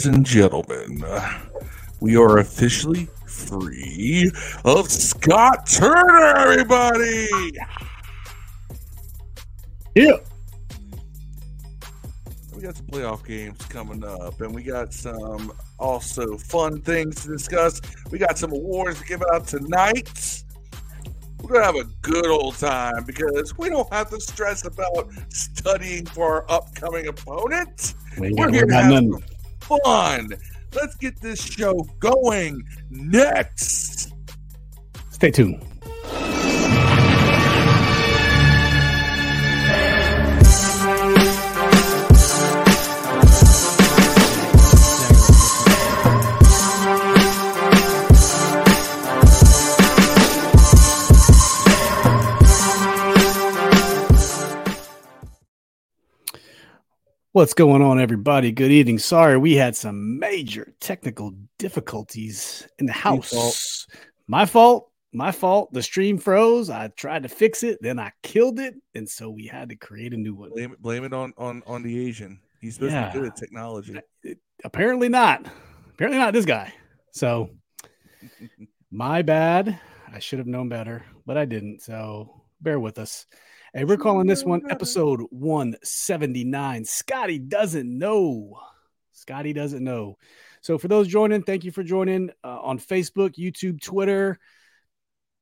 ladies and gentlemen, we are officially free of Scott Turner, everybody. Yeah. We got some playoff games coming up, and we got some also fun things to discuss. We got some awards to give out tonight. We're gonna have a good old time because we don't have to stress about studying for our upcoming opponent. We We're here to have nothing. Some fun. Let's get this show going next. Stay tuned. What's going on, everybody? Good evening. Sorry, we had some major technical difficulties in the house. My fault. My fault. The stream froze. I tried to fix it, then I killed it, and so we had to create a new one. Blame it, blame it on, on on the Asian. He's supposed to Yeah. be good at technology. Apparently not. Apparently not this guy. So, my bad. I should have known better, but I didn't. So, bear with us. Hey, we're calling this one episode 179. Scotty doesn't know. Scotty doesn't know. So, for those joining, thank you for joining uh, on Facebook, YouTube, Twitter.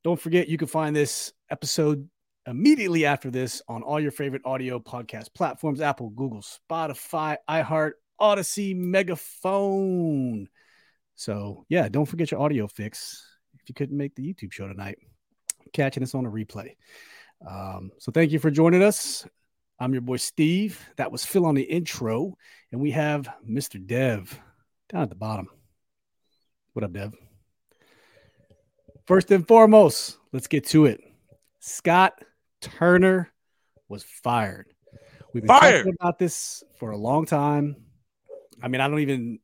Don't forget, you can find this episode immediately after this on all your favorite audio podcast platforms Apple, Google, Spotify, iHeart, Audacy, Megaphone. So, yeah, don't forget your audio fix if you couldn't make the YouTube show tonight. Catching us on a replay. Um, so, thank you for joining us. I'm your boy Steve. That was Phil on the intro. And we have Mr. Dev down at the bottom. What up, Dev? First and foremost, let's get to it. Scott Turner was fired. We've been Fired. talking about this for a long time. I mean, I don't even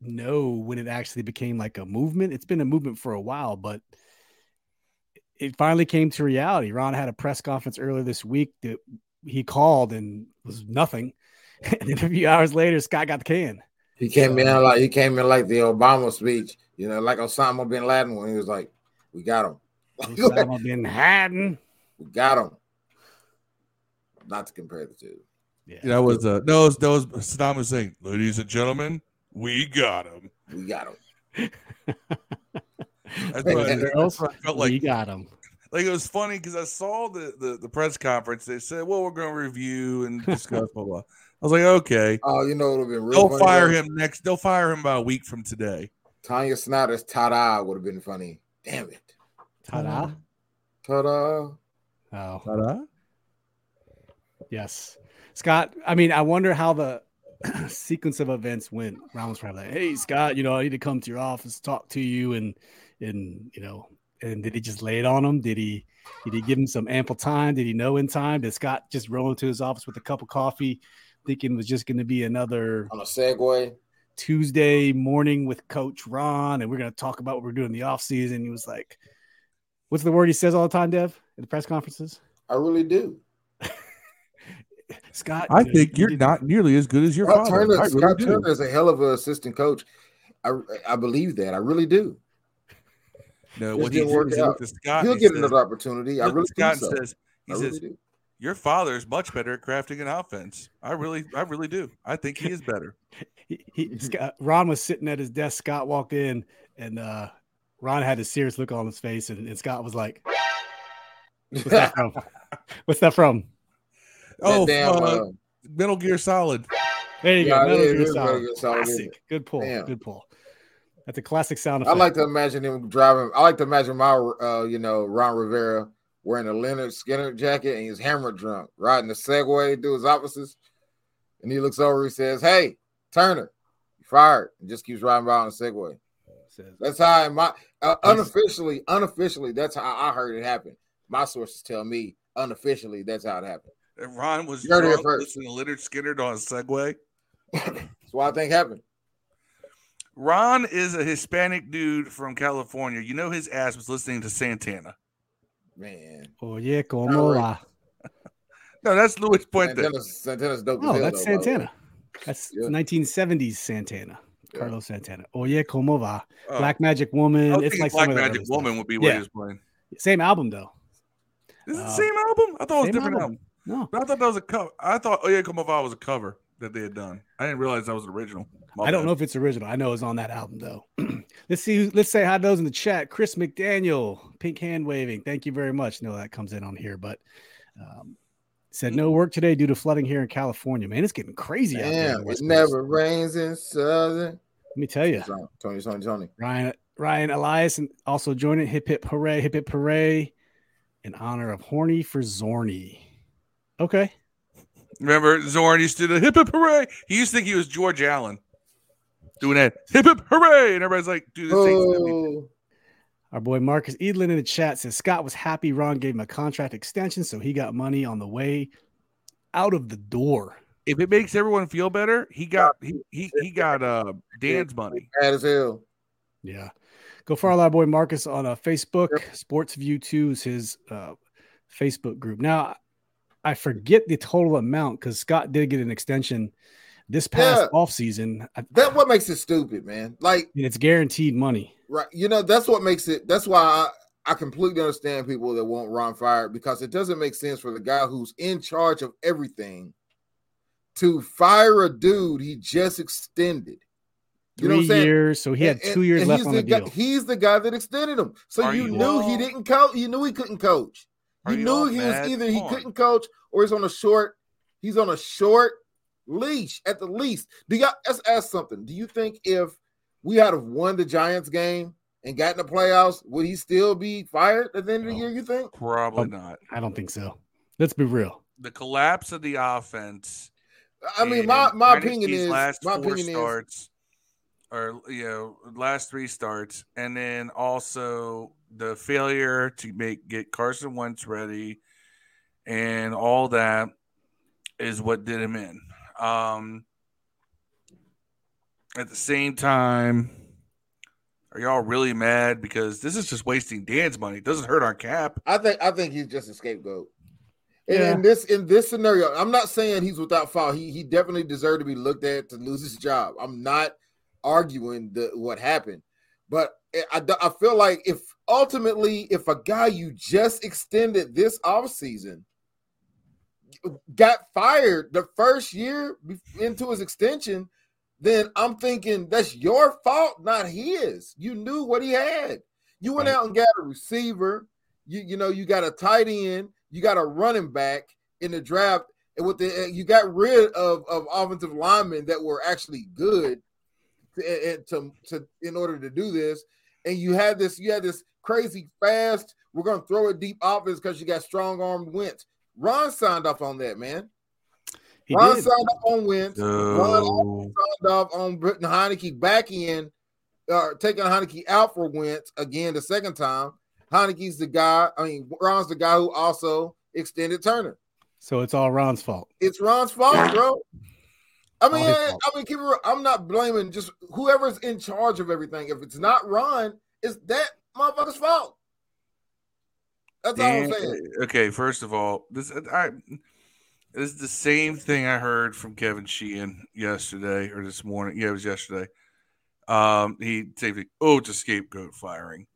know when it actually became like a movement. It's been a movement for a while, but it finally came to reality. Ron had a press conference earlier this week that he called and was nothing. And then a few hours later, Scott got the can. He came in like he came in like the Obama speech, you know, like Osama bin Laden when he was like, "We got him, Osama bin Laden. we got him." Not to compare the two. Yeah. That was uh, that was that was Saddam Hussein. Ladies and gentlemen, we got him. We got him. That's what, I- Girls, that's what I felt we like. got him. Like it was funny because I saw the, the the press conference. They said, "Well, we're going to review and discuss blah blah." I was like, "Okay." Oh, you know, it would have been real. They'll funny, fire though? him next. They'll fire him by a week from today. Tanya Snyder's "Ta-da" would have been funny. Damn it, Ta-da. ta-da! Oh, Ta-da. yes. Scott, I mean, I wonder how the sequence of events went. Ron was probably like, hey, Scott, you know, I need to come to your office, talk to you. And, and, you know, and did he just lay it on him? Did he, did he give him some ample time? Did he know in time? Did Scott just roll into his office with a cup of coffee, thinking it was just going to be another On a segue, Tuesday morning with Coach Ron, and we're going to talk about what we're doing in the offseason. He was like, what's the word he says all the time, Dev, at the press conferences? I really do. Scott, I you think you you're did- not nearly as good as your Scott father. Turner, I really Scott do. Turner is a hell of an assistant coach. I I believe that. I really do. No, what he didn't did work is he out. looked at Scott. He'll he get says- another opportunity. I really Scott think so. says, "He I says really do. your father is much better at crafting an offense. I really, I really do. I think he is better." he, he Scott, Ron was sitting at his desk. Scott walked in, and uh, Ron had a serious look on his face, and, and Scott was like, "What's that from? What's that from?" oh, damn, uh, uh, Metal Gear Solid. There you Yeah, go. Metal it Gear is Metal Solid. Gear Solid, Classic. Good pull. Damn. Good pull. That's a classic sound I like to imagine him driving. I like to imagine my, uh, you know, Ron Rivera wearing a Lynyrd Skynyrd jacket and he's hammered drunk, riding the Segway, do his offices, and he looks over. He says, "Hey, Turner, you fired," and just keeps riding by on the Segway. Says, That's how I, my uh, unofficially, unofficially, that's how I heard it happen. My sources tell me unofficially that's how it happened. And Ron was You heard it here drunk first. listening to Lynyrd Skynyrd on a Segway. That's what I think happened. Ron is a Hispanic dude from California. You know his ass was listening to Santana. Man, Oye, como All va? No, that's Luis Puente. Santana's, Santana's dope. Oh, hell, that's though, by the way. Santana. That's Yeah. 1970s Santana. Yeah. Carlos Santana. Oye, como va? Oh, Black Magic Woman. was It's like Black some of the Magic early stuff. Woman would be what Yeah. he was playing. Same album though. Is it the Uh, same album? I thought it was a different album. album. No, But I thought that was a cover. I thought Oh Yeah Come Va was a cover that they had done. I didn't realize that was original. My I don't bad. know if it's original. I know it's on that album though. let's see. Let's say hi to those in the chat. Chris McDaniel, pink hand waving. Thank you very much. No, that comes in on here, but um, said no work today due to flooding here in California. Man, it's getting crazy out there. on the Damn, it Coast. never rains in Southern. Let me tell you, Tony, Tony, Tony. Ryan Ryan Elias and also joining hip hip hooray hip hip hooray in honor of Horny for Zorny. Okay, Remember Zorn used to do the hip hip hooray. He used to think he was George Allen doing that hip hip hooray, and everybody's like, "Dude, this thing's. Oh, our boy Marcus Edlin in the chat says Scott was happy Ron gave him a contract extension, so he got money on the way out of the door. If it makes everyone feel better, he got he he, he got uh Dan's money. bad as hell. Yeah. Go follow our boy Marcus on uh, Facebook. Sports View 2 is his uh, Facebook group. Now, I forget the total amount because Scott did get an extension this past Yeah. offseason. I- That's what makes it stupid, man. Like, and it's guaranteed money. right? You know, that's what makes it. That's why I, I completely understand people that want Ron fired because it doesn't make sense for the guy who's in charge of everything to fire a dude he just extended. You know what I'm saying? years. So he had And- two years and left he's on the the guy, deal. He's the guy that extended him. So you, you knew he didn't coach. You knew he couldn't coach. Are You you knew he mad? was either he Come couldn't coach or he's on a short. He's on a short leash at the least. Do y'all? Let's ask something. Do you think if we had have won the Giants game and got in the playoffs, would he still be fired at the end of the year? You think? Probably Um, not. I don't think so. Let's be real. The collapse of the offense. I mean, my my opinion is last my four opinion is starts, or you know, last three starts, and then also the failure to make get Carson Wentz ready, and all that is what did him in. Um, at the same time, are y'all really mad because this is just wasting Dan's money? It doesn't hurt our cap. I think I think he's just a scapegoat. And Yeah. in this in this scenario, I'm not saying he's without fault. He he definitely deserved to be looked at to lose his job. I'm not arguing the what happened, but I, I feel like if ultimately if a guy you just extended this offseason got fired the first year into his extension, then I'm thinking that's your fault, not his. You knew what he had. You went out and got a receiver. You you know you got a tight end. You got a running back in the draft, and with the uh, you got rid of of offensive linemen that were actually good to, to, to in order to do this. And you had this you had this crazy fast. We're gonna throw it deep offense because you got strong armed Wentz. Ron signed off on that, man. He Ron did. signed off on Wentz. Ron signed off on putting Heinicke back in, uh, taking Heinicke out for Wentz again the second time. Heinicke's the guy. I mean, Ron's the guy who also extended Turner. So it's all Ron's fault. It's Ron's fault, bro. I mean, I. I mean, keep it real. I'm not blaming just whoever's in charge of everything. If it's not Ron, it's that motherfucker's fault. That's all I'm saying. okay, first of all, this I this is the same thing I heard from Kevin Sheehan yesterday or this morning. Yeah, it was yesterday. Um, he said, "Oh, it's a scapegoat firing."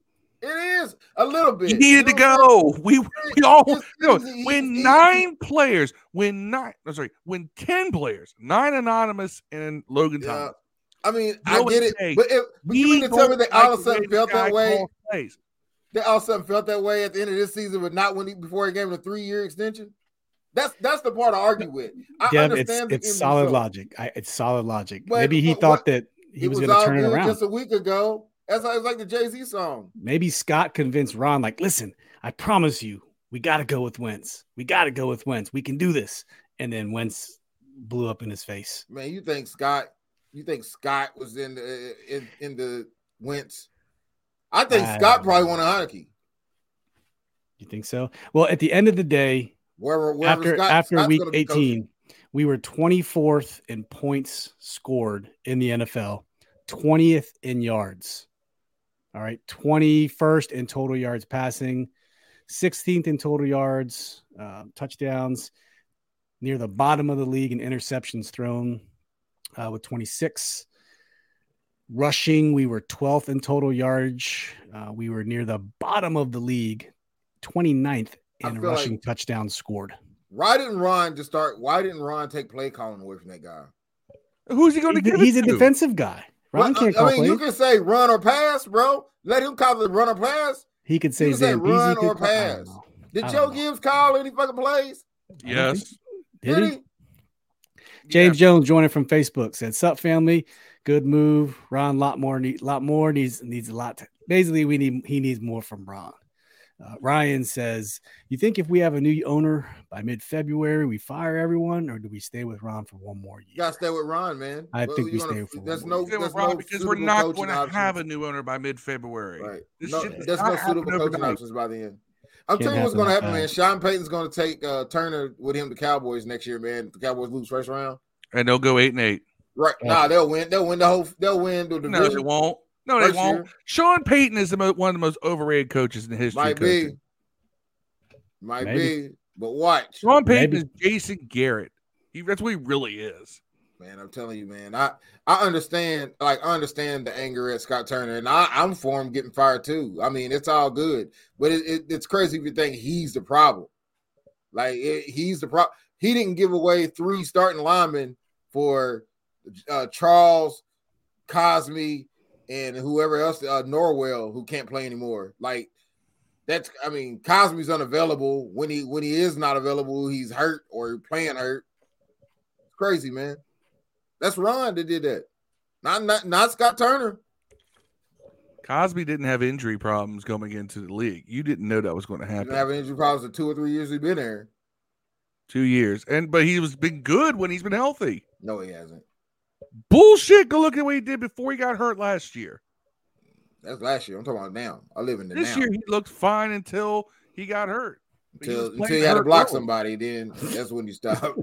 It is a little bit. He needed to You know what go. We we all It's no, easy. when It's nine players, when nine, I'm sorry, when ten players, nine anonymous and Logan Yeah. Thomas. I mean, I get it, say? but, it, but you He mean to tell me don't that all of a sudden felt that way? calls plays. They all of a sudden felt that way at the end of this season, but not when he before he gave him a three year extension. That's that's the part I argue with. I Dev, understand the it's solid result. logic. I, it's solid logic. But Maybe he what- thought what- that he was, was, going to turn it around. just a week ago. That's how it's like the Jay Z song. Maybe Scott convinced Ron, like, listen, I promise you, we got to go with Wentz. We got to go with Wentz. We can do this. And then Wentz blew up in his face. Man, you think Scott? You think Scott was in the in, in the Wentz? I think I Scott probably won a Heinicke. You think so? Well, at the end of the day, Wherever, wherever after Scott, after Scott's week gonna be coaching. 18, we were 24th in points scored in the NFL, 20th in yards. All right, 21st in total yards passing, 16th in total yards, uh, touchdowns, near the bottom of the league in interceptions thrown. uh, with 26. Rushing, we were 12th in total yardage. Uh, we were near the bottom of the league, 29th I in rushing like- touchdowns scored. Why didn't Ron just start? Why didn't Ron take play calling away from that guy? Who's he going to He- give he's it a to? defensive guy. Ron can't I call mean, you can say run or pass, bro. Let him call it run or pass. He could say can say run could or call- pass. Did Joe know. Gibbs call any fucking plays? Yes. Did he? he? James Jones joining from Facebook said, "Sup, family? Good move. Ron, lot more need, lot more needs needs a lot. To, basically, we need he needs more from Ron." Uh, Ryan says, "You think if we have a new owner by mid February, we fire everyone, or do we stay with Ron for one more year?" You gotta stay with Ron, man. I Well, think we stay with There's no, more Stay with there's Ron no because we're not going to have a new owner by mid-February. Right. This No, shit does there's not no suitable coaching overnight. options by the end. I'm Can't telling you what's going to that happen, man. Sean Payton's going to take uh, Turner with him to Cowboys next year, man. The Cowboys lose first round. And they'll go eight and eight. Right. Yeah. Nah, they'll win. They'll win the whole. They'll win the No, they division. won't. No, they First won't. year. Sean Payton is the mo- one of the most overrated coaches in the history. Might coaching. be. Might Maybe. be. But watch, Sean Payton Maybe. is Jason Garrett. He, that's what he really is. man. I'm telling you, man. I I understand. Like I understand the anger at Scott Turner, and I, I'm for him getting fired too. I mean, it's all good, but it, it, it's crazy if you think he's the problem. Like it, he's the problem. He didn't give away three starting linemen for uh, Charles, Cosmi, and whoever else, uh, Norwell, who can't play anymore. Like that's, I mean, Cosmi's unavailable. When he when he is not available, he's hurt or playing hurt. It's crazy, man. That's Ron that did that. Not not not Scott Turner. Cosmi didn't have injury problems coming into the league. You didn't know that was going to happen. having injury problems for two or three years he's been there. Two years, and but he was been good when he's been healthy. No, he hasn't. Bullshit. Go look at what he did before he got hurt last year. That's last year. I'm talking about now. I live in the This now. year he looked fine until he got hurt. Until playing until you had to block early. somebody, then that's when you stop.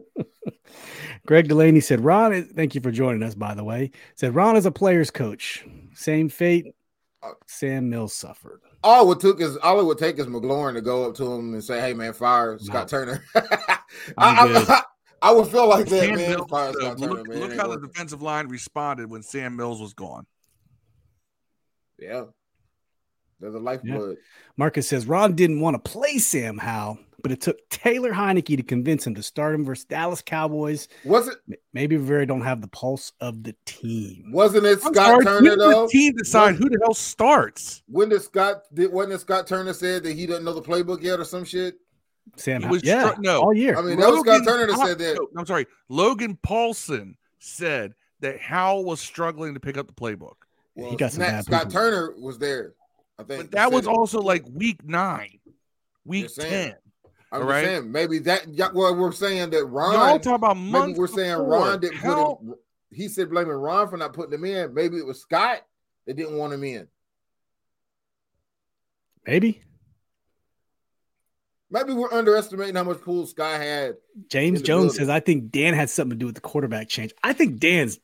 Greg Delaney said, "Ron, is, thank you for joining us. By the way, said Ron is a player's coach. Same fate Sam Mills suffered. all it took is all it would take is McLaurin to go up to him and say, "Hey, man, fire Scott Turner." I, I'm good. I, I would feel like that, Sam man. Mills, fire though, Scott look, man. look how the working. defensive line responded when Sam Mills was gone. yeah, there's a lifeblood. Marcus says Ron didn't want to play Sam Howell, but it took Taylor Heinicke to convince him to start him versus Dallas Cowboys. Was it? Maybe Rivera don't have the pulse of the team. Wasn't it I'm Scott sorry, Turner when though? the team decide who the hell starts? When did Scott? Did wasn't it Scott Turner said that he doesn't know the playbook yet or some shit? Sam He was yeah, str- no. all year. I mean, that was Scott Turner that said that. no, I'm sorry. Logan Paulsen said that Howell was struggling to pick up the playbook. Well, he got some Matt- bad Scott people. Turner was there. I think But that was it. also like week nine, week Just saying. ten. I'm all just right? saying maybe that. yeah, Well, we're saying that Ron. Y'all talk about months. we're saying before. Ron didn't How- put him. He said blaming Ron for not putting him in. Maybe it was Scott that didn't want him in. Maybe Maybe we're underestimating how much pool Scott had. James Jones says I think Dan had something to do with the quarterback change. I think Dan's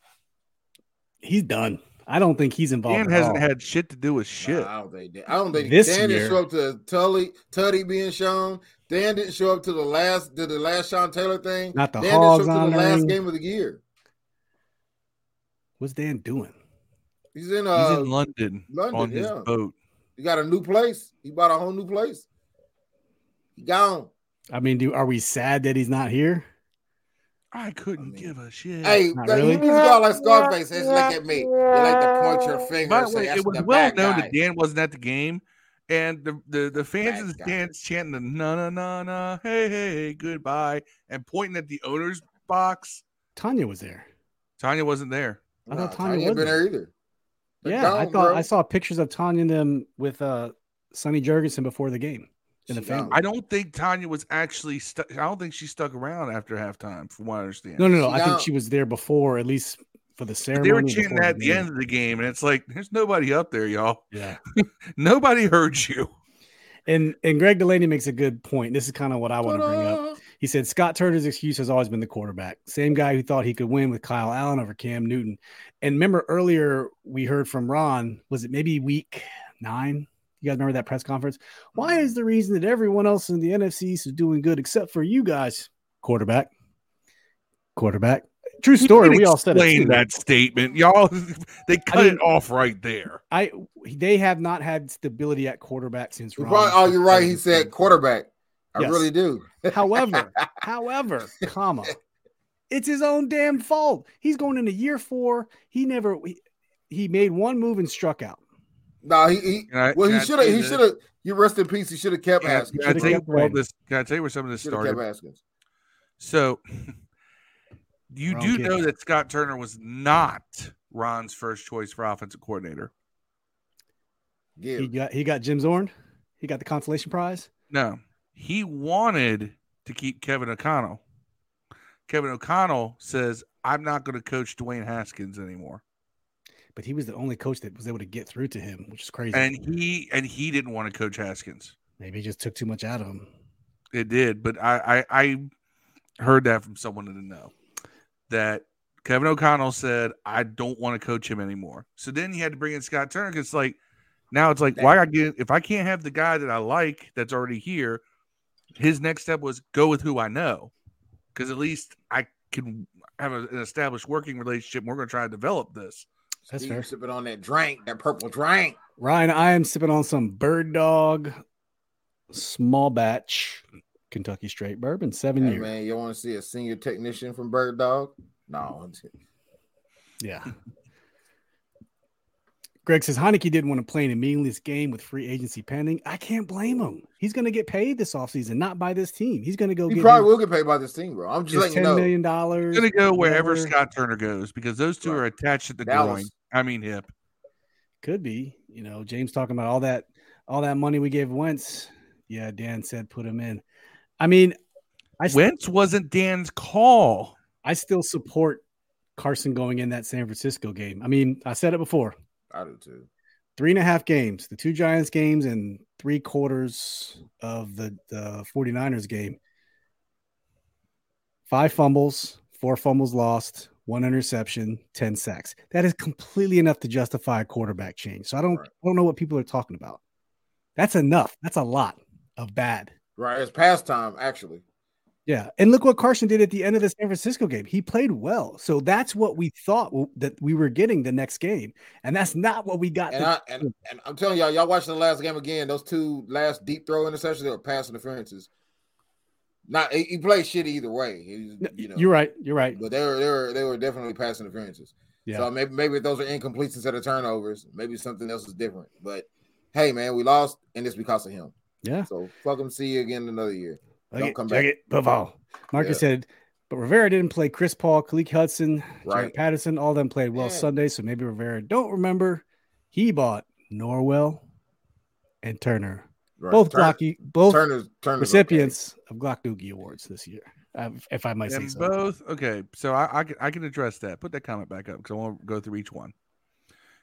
he's done. I don't think he's involved. Dan at hasn't all. had shit to do with shit. Nah, I don't think. Dan- I don't think This Dan year- didn't show up to Tully Tuddy being shown. Dan didn't show up to the last to the last Sean Taylor thing. Not the Dan didn't hogs show up to the last game of the year. What's Dan doing? He's in He's uh in London, London, on his yeah. boat. he got a new place. He bought a whole new place. He gone. I mean, do are we sad that he's not here? I couldn't I mean- give a shit. Hey, Not that- really? you need to go like Scarface. Just look at me. You like to point your finger By the way, it was well known guy. that Dan wasn't at the game, and the the, the fans Bad in the guy. stands chanting the na na na na hey hey hey goodbye and pointing at the owner's box. Tanya was there. Tanya wasn't there. I Nah, thought Tanya Tanya ain't been wasn't. there either. They're yeah, I thought bro. I saw pictures of Tanya and them with uh Sonny Jurgensen before the game. In the family. I don't think Tanya was actually stuck. I don't think she stuck around after halftime, from what I understand. No, no, no. She I think she was there before, at least for the ceremony. they were chanting that at the game. end of the game, and it's like there's nobody up there, y'all. Yeah. Nobody heard you. And and Greg Delaney makes a good point. This is kind of what I want to bring up. He said Scott Turner's excuse has always been the quarterback. Same guy who thought he could win with Kyle Allen over Cam Newton. And remember earlier we heard from Ron, was it maybe week nine? You guys remember that press conference? Why mm-hmm. is the reason that everyone else in the NFC East is doing good except for you guys? Quarterback. Quarterback. True story. We all said it. explain too. that statement, y'all. They cut mean- it off right there. I they have not had stability at quarterback since. He Ron probably, oh, you're right. He said quarterback. I Yes. really do. However, however, comma, it's his own damn fault. He's going into year four. He never he, he made one move and struck out. No, he, he Can I- well, he should have. He should have. You rest in peace. He should have kept Can I, Haskins. can I tell you kept where all Wayne. this? Can I tell you where some of this Should have started? kept Haskins. So, you Wrong do kid. know that Scott Turner was not Ron's first choice for offensive coordinator. Yeah, He got he got Jim Zorn. He got the consolation prize. No, he wanted to keep Kevin O'Connell. Kevin O'Connell says, "I'm not going to coach Dwayne Haskins anymore," But he was the only coach that was able to get through to him, which is crazy. and he and he didn't want to coach Haskins. Maybe he just took too much out of him. It did, but I, I I heard that from someone in the know that Kevin O'Connell said, "I don't want to coach him anymore." So then he had to bring in Scott Turner because like now it's like why I get if I can't have the guy that I like that's already here. His next step was go with who I know because at least I can have a, an established working relationship. And we're going to try to develop this. That's Steve fair. sipping on that drink, that purple drink. Ryan, I am sipping on some Bird Dog small batch Kentucky straight bourbon, seven Hey, years. man, you want to see a senior technician from Bird Dog? No, I'm just kidding. Yeah. Greg says Heinicke didn't want to play in a meaningless game with free agency pending. I can't blame him. He's going to get paid this offseason, not by this team. He's going to go he get probably his- will get paid by this team, bro. I'm just his letting you ten know. million dollars. Going to go wherever whatever. Scott Turner goes because those two Right. are attached at the Dallas. groin. I mean hip. Could be. You know, James talking about all that, all that money we gave Wentz. Yeah, Dan said put him in. I mean, I st- Wentz wasn't Dan's call. I still support Carson going in that San Francisco game. I mean, I said it before. I do too. Three and a half games, the two Giants games and three quarters of the, the 49ers game. Five fumbles, four fumbles lost, one interception, 10 sacks. That is completely enough to justify a quarterback change. So I don't, Right. I don't know what people are talking about. That's enough. That's a lot of bad. Right, it's pastime actually. Yeah. And look what Carson did at the end of the San Francisco game. He played well. So that's what we thought that we were getting the next game. And that's not what we got. And I I'm telling y'all, y'all watching the last game again. Those two last deep throw interceptions, they were pass interferences. Not he, he played shit either way. He, you know, You're right. You're right. but they were they were they were definitely pass interferences. Yeah. So maybe maybe those are incompletes instead of turnovers. Maybe something else is different. But hey, man, we lost, and it's because of him. Yeah. So fuck him. See you again another year. Check Don't it, come back. it. Pavall. Marcus Yeah. said, but Rivera didn't play Chris Paul, Khaleke Hudson, Right. Jaret Patterson. All of them played well Yeah. Sunday. So maybe Rivera don't remember. He bought Norwell and Turner, Right. both Turn- Glocky, both Turner's Turner's recipients of Glock Doogie Awards this year, uh, if I might say so. both okay. So I, I can I can address that. Put that comment back up because I want to go through each one.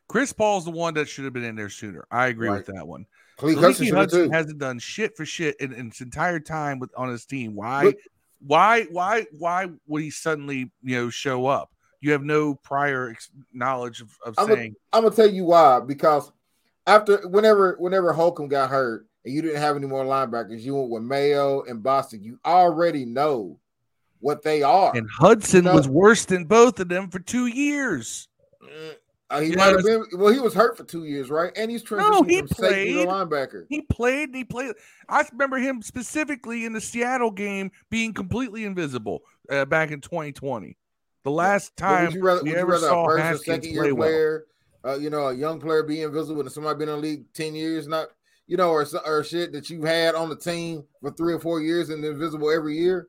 Chris Paul's the one that should have been in there sooner. I agree with that one. Okay. Khaleke Hudson Hudson too. hasn't done shit for shit in, in his entire time with on his team. Why? But- why? Why? Why would he suddenly you know show up? You have no prior ex- knowledge of, of I'm saying I'm gonna tell you why. Because after whenever whenever Holcomb got hurt and you didn't have any more linebackers, you went with Mayo and Bostic. You already know what they are. and Hudson No. was worse than both of them for two years. Uh, he You might have been well. He was hurt for two years, right? And he's transitioning No, he from safety to linebacker. He played he played. I remember him specifically in the Seattle game being completely invisible uh, back in 2020. The last But time would you rather, we would you ever rather saw a first or second year play well. player, uh, you know, a young player be invisible and somebody been in the league ten years, not you know, or or shit that you had on the team for three or four years and invisible every year?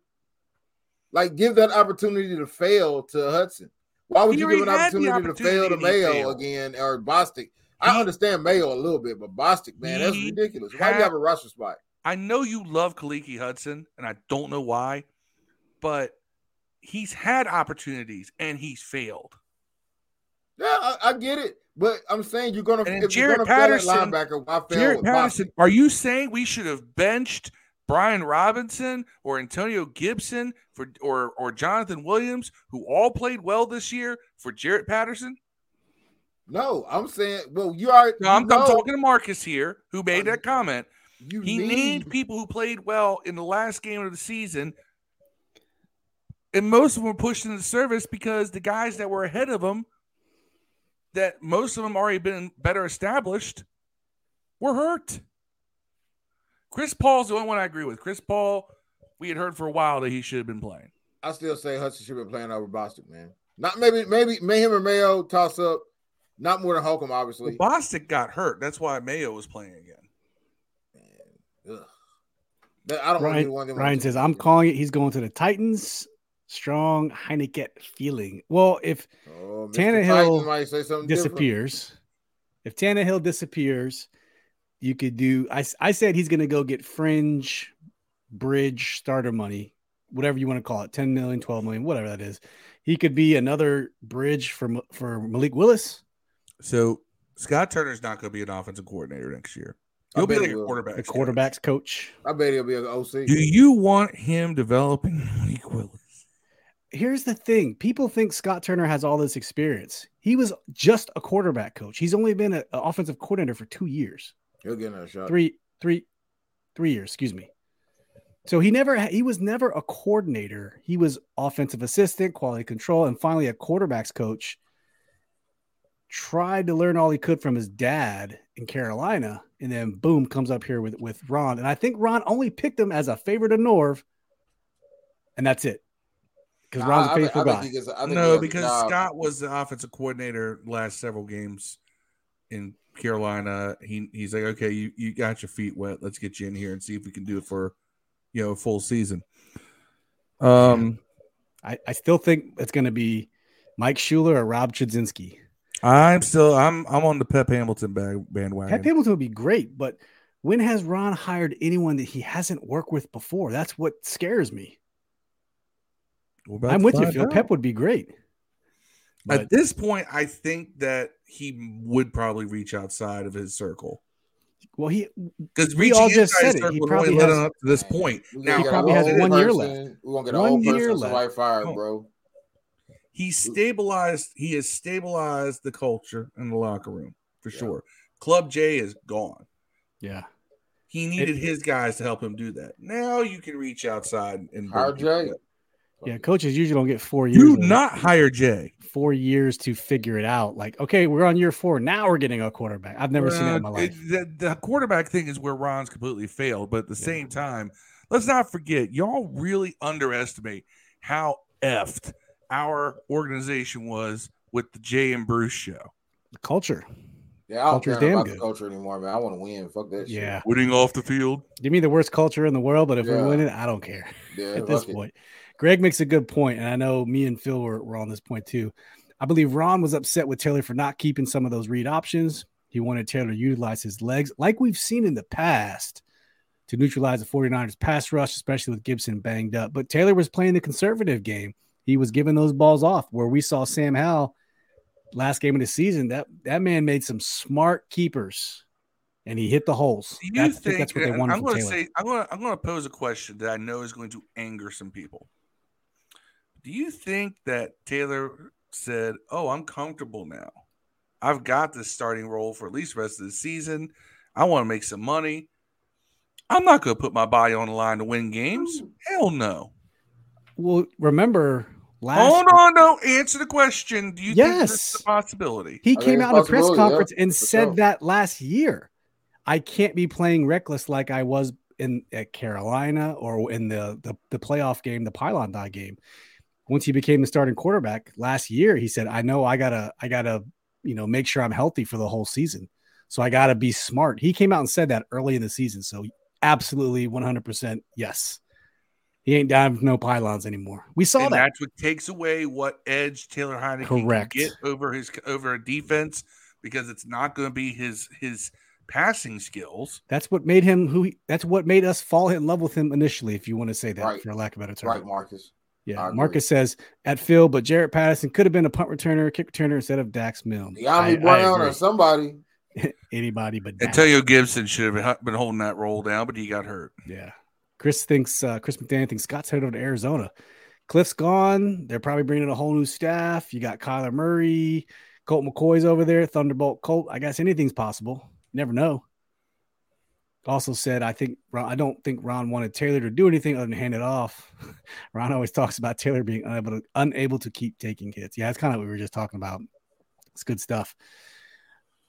Like, give that opportunity to fail to Hudson. Why would He you give an had the opportunity, to fail to opportunity Mayo failed. again or Bostic? I He- understand Mayo a little bit, but Bostic, man, that's ridiculous. Why do you have a roster spot? I know you love Khaleke Hudson, and I don't know why, but he's had opportunities and he's failed. Yeah, I, I get it, but I'm saying you're gonna And if you're Jaret gonna fail at Patterson- linebacker. Why Jaret Patterson, are you saying we should have benched Brian Robinson or Antonio Gibson for or or Jonathan Williams, who all played well this year, for Jaret Patterson? No, I'm saying, well, you are. No, I'm, I'm talking to Marcus here, who made uh, that comment. You He need, need people who played well in the last game of the season and most of them were pushed into service because the guys that were ahead of them, that most of them already been better established, were hurt. Chris Paul's the only one I agree with. Chris Paul, we had heard for a while that he should have been playing. I still say Hudson should have been playing over Bostic, man. Not maybe, maybe Mayhem or Mayo toss up. Not more than Holcomb, obviously. Well, Bostic got hurt. That's why Mayo was playing again. Man, ugh. I don't want Ryan, one of them Ryan says, I'm calling it. He's going to the Titans. Strong Heineken feeling. Well, if Oh, Mr. Tannehill Titan might say something different. disappears, if Tannehill disappears, you could do. I, I said he's going to go get fringe, bridge, starter money, whatever you want to call it 10 million, 12 million, whatever that is. He could be another bridge for, for Malik Willis, So Scott Turner's not going to be an offensive coordinator next year. He'll be like he a quarterback. the quarterback's coach. I bet he'll be an OC. Do you want him developing Malik Willis? Here's the thing people think Scott Turner has all this experience. He was just a quarterback coach. He's only been an offensive coordinator for two years. He'll get another shot. three three three years excuse me so he never he was never a coordinator he was offensive assistant quality control and finally a quarterbacks coach tried to learn all he could from his dad in carolina and then boom comes up here with with ron and i think ron only picked him as a favorite of norv and that's it because Nah, ron's a think- faithful I think guy he gets- I think No, because job. Scott was the offensive coordinator last several games in Carolina. He he's like, okay, you, you got your feet wet. Let's get you in here and see if we can do it for you know a full season. Um, I, I still think it's going to be mike shula or rob chudzinski I'm still I'm I'm on the Pep Hamilton bag, bandwagon. Pep Hamilton would be great, but when has Ron hired anyone that he hasn't worked with before? That's what scares me. We're about I'm with you, Phil. out. Pep would be great. But At this point, I think that he would probably reach outside of his circle well, he because We reaching all just inside his said it. circle He would probably only has- him up to this point. Now, gonna get probably an has old one year person- We're gonna get an One old year person left. somebody fired, Oh. bro. he stabilized he has stabilized the culture in the locker room for sure club j is gone yeah. he needed his guys to help him do that now you can reach outside and Hire bring Jay. up. Yeah, coaches usually don't get four years. do of- not hire jay four years to figure it out. Like, okay, we're on year four. Now we're getting a quarterback. I've never seen that in my Uh, life. it- the, the quarterback thing is where ron's completely failed but at the same time let's not forget y'all really underestimate how effed our organization was with the jay and bruce show The culture. Yeah, I don't Culture's care damn about good. the culture anymore, man. I want to win. Fuck that shit. Yeah. winning off the field Give me the worst culture in the world, but if Yeah. we're winning, I don't care. Yeah, at this fuck it. point. Greg makes a good point, and I know me and Phil were, were on this point too. I believe Ron was upset with Taylor for not keeping some of those read options. He wanted Taylor to utilize his legs, like we've seen in the past, to neutralize the 49ers pass rush, especially with Gibson banged up. But Taylor was playing the conservative game. He was giving those balls off where we saw Sam Howell last game of the season. That that man made some smart keepers and he hit the holes. Do you That's, I think that's what they wanted I'm going to Taylor. say, I'm to, I'm going to pose a question that I know is going to anger some people. Do you think that Taylor said, "Oh, I'm comfortable now. I've got this starting role for at least the rest of the season. I want to make some money. I'm not going to put my body on the line to win games. Hell no. well, remember last Hold on, no. Answer the question. Do you think Yes. this is a possibility? He I came mean, out in a press possibility, yeah, conference and said sure. that last year. I can't be playing reckless like I was in at Carolina or in the the, the playoff game, the pylon die game. Once he became the starting quarterback last year, he said, "I know I gotta, I gotta, you know, make sure I'm healthy for the whole season. So I gotta be smart." He came out and said that early in the season. So absolutely, 100 percent yes. He ain't down with no pylons anymore. We saw and that. that's what takes away what edge Taylor Heinicke Correct. can get over his over a defense because it's not going to be his his passing skills. That's what made him who. He, that's what made us fall in love with him initially, if you want to say that, Right. for lack of a better term. Right, Marcus. I Yeah. Marcus says at Phil, but Jaret Patterson could have been a punt returner, kick returner instead of Dax Milne. I- I Dyami Brown or somebody. anybody but Dax. Antonio Gibson should have been holding that roll down, but he got hurt. Yeah. Chris thinks uh, Chris McDaniel thinks Scott's headed over to Arizona. Cliff's gone. They're probably bringing in a whole new staff. You got Kyler Murray, Colt McCoy's over there, Thunderbolt Colt. I guess anything's possible. Never know. Also said, I think I don't think Ron wanted Taylor to do anything other than hand it off. Ron always talks about Taylor being unable to, unable to keep taking hits. Yeah, that's kind of what we were just talking about. It's good stuff.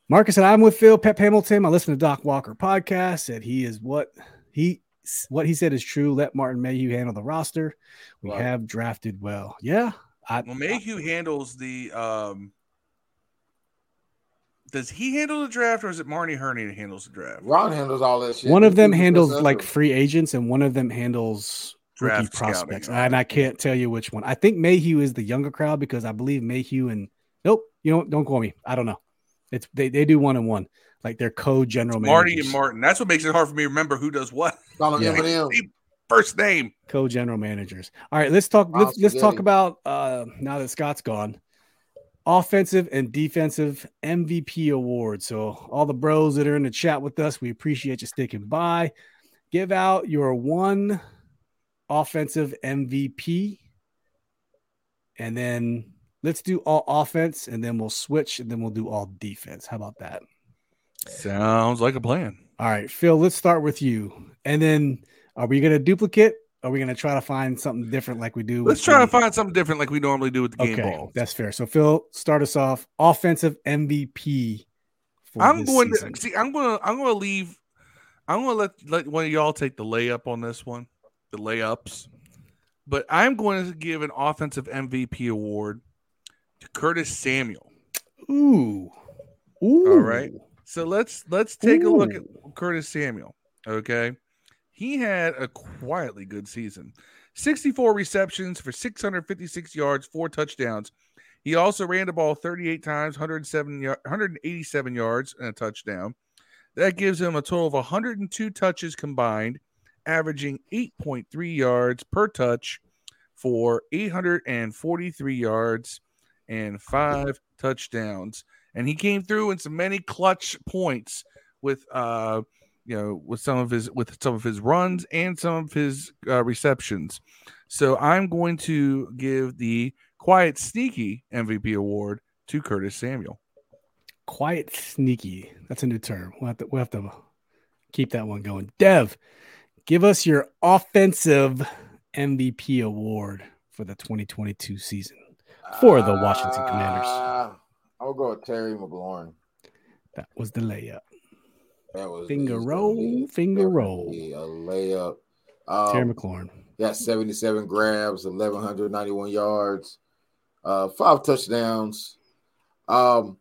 Marcus said, I'm with Phil Pep Hamilton. I listen to Doc Walker podcast. Said he is what he what he said is true. Let Martin Mayhew handle the roster. We right. have drafted well. Yeah. I, well, Mayhew I, handles the um does he handle the draft or is it Marty Hurney that handles the draft? Ron handles all that shit. One of them handles like free agents and one of them handles draft rookie prospects. Scouting. And I can't tell you which one. I think Mayhew is the younger crowd because I believe Mayhew and nope, you know, don't call me. I don't know. It's they, they do one on one. Like they're co-general Marty and Martin. That's what makes it hard for me to remember who does what. Yeah. First name. Co-general managers. All right, let's talk. Let's, let's talk about uh now that Scott's gone offensive and defensive MVP awards. So, all the bros that are in the chat with us, we appreciate you sticking by. Give out your one offensive MVP. And then let's do all offense and then we'll switch and then we'll do all defense. How about that? Sounds like a plan. All right, Phil, let's start with you. And then are we going to duplicate are we going to try to find something different like we do? Let's try the... to find something different like we normally do with the game ball. That's fair. So Phil, start us off. Offensive MVP. I'm going season. to see. I'm going to. I'm going to leave. I'm going to let let one of y'all take the layup on this one, the layups. But I'm going to give an offensive MVP award to Curtis Samuel. Ooh. Ooh. All right. So let's let's take Ooh. a look at Curtis Samuel. Okay he had a quietly good season 64 receptions for 656 yards, four touchdowns. He also ran the ball 38 times, 107, 187 yards, and a touchdown. That gives him a total of 102 touches combined, averaging 8.3 yards per touch for 843 yards and five touchdowns. And he came through in some many clutch points with uh, you know with some of his with some of his runs and some of his uh, receptions. So I'm going to give the quiet sneaky MVP award to Curtis Samuel. Quiet sneaky. That's a new term. We'll have to, we'll have to keep that one going. Dev, give us your offensive MVP award for the 2022 season for the Washington Commanders. Uh, I'll go with Terry McLaurin. That was the layup. That was finger roll, finger roll. A layup. Um, Terry McLaurin. Got 77 grabs, 1,191 yards, uh, five touchdowns. Um,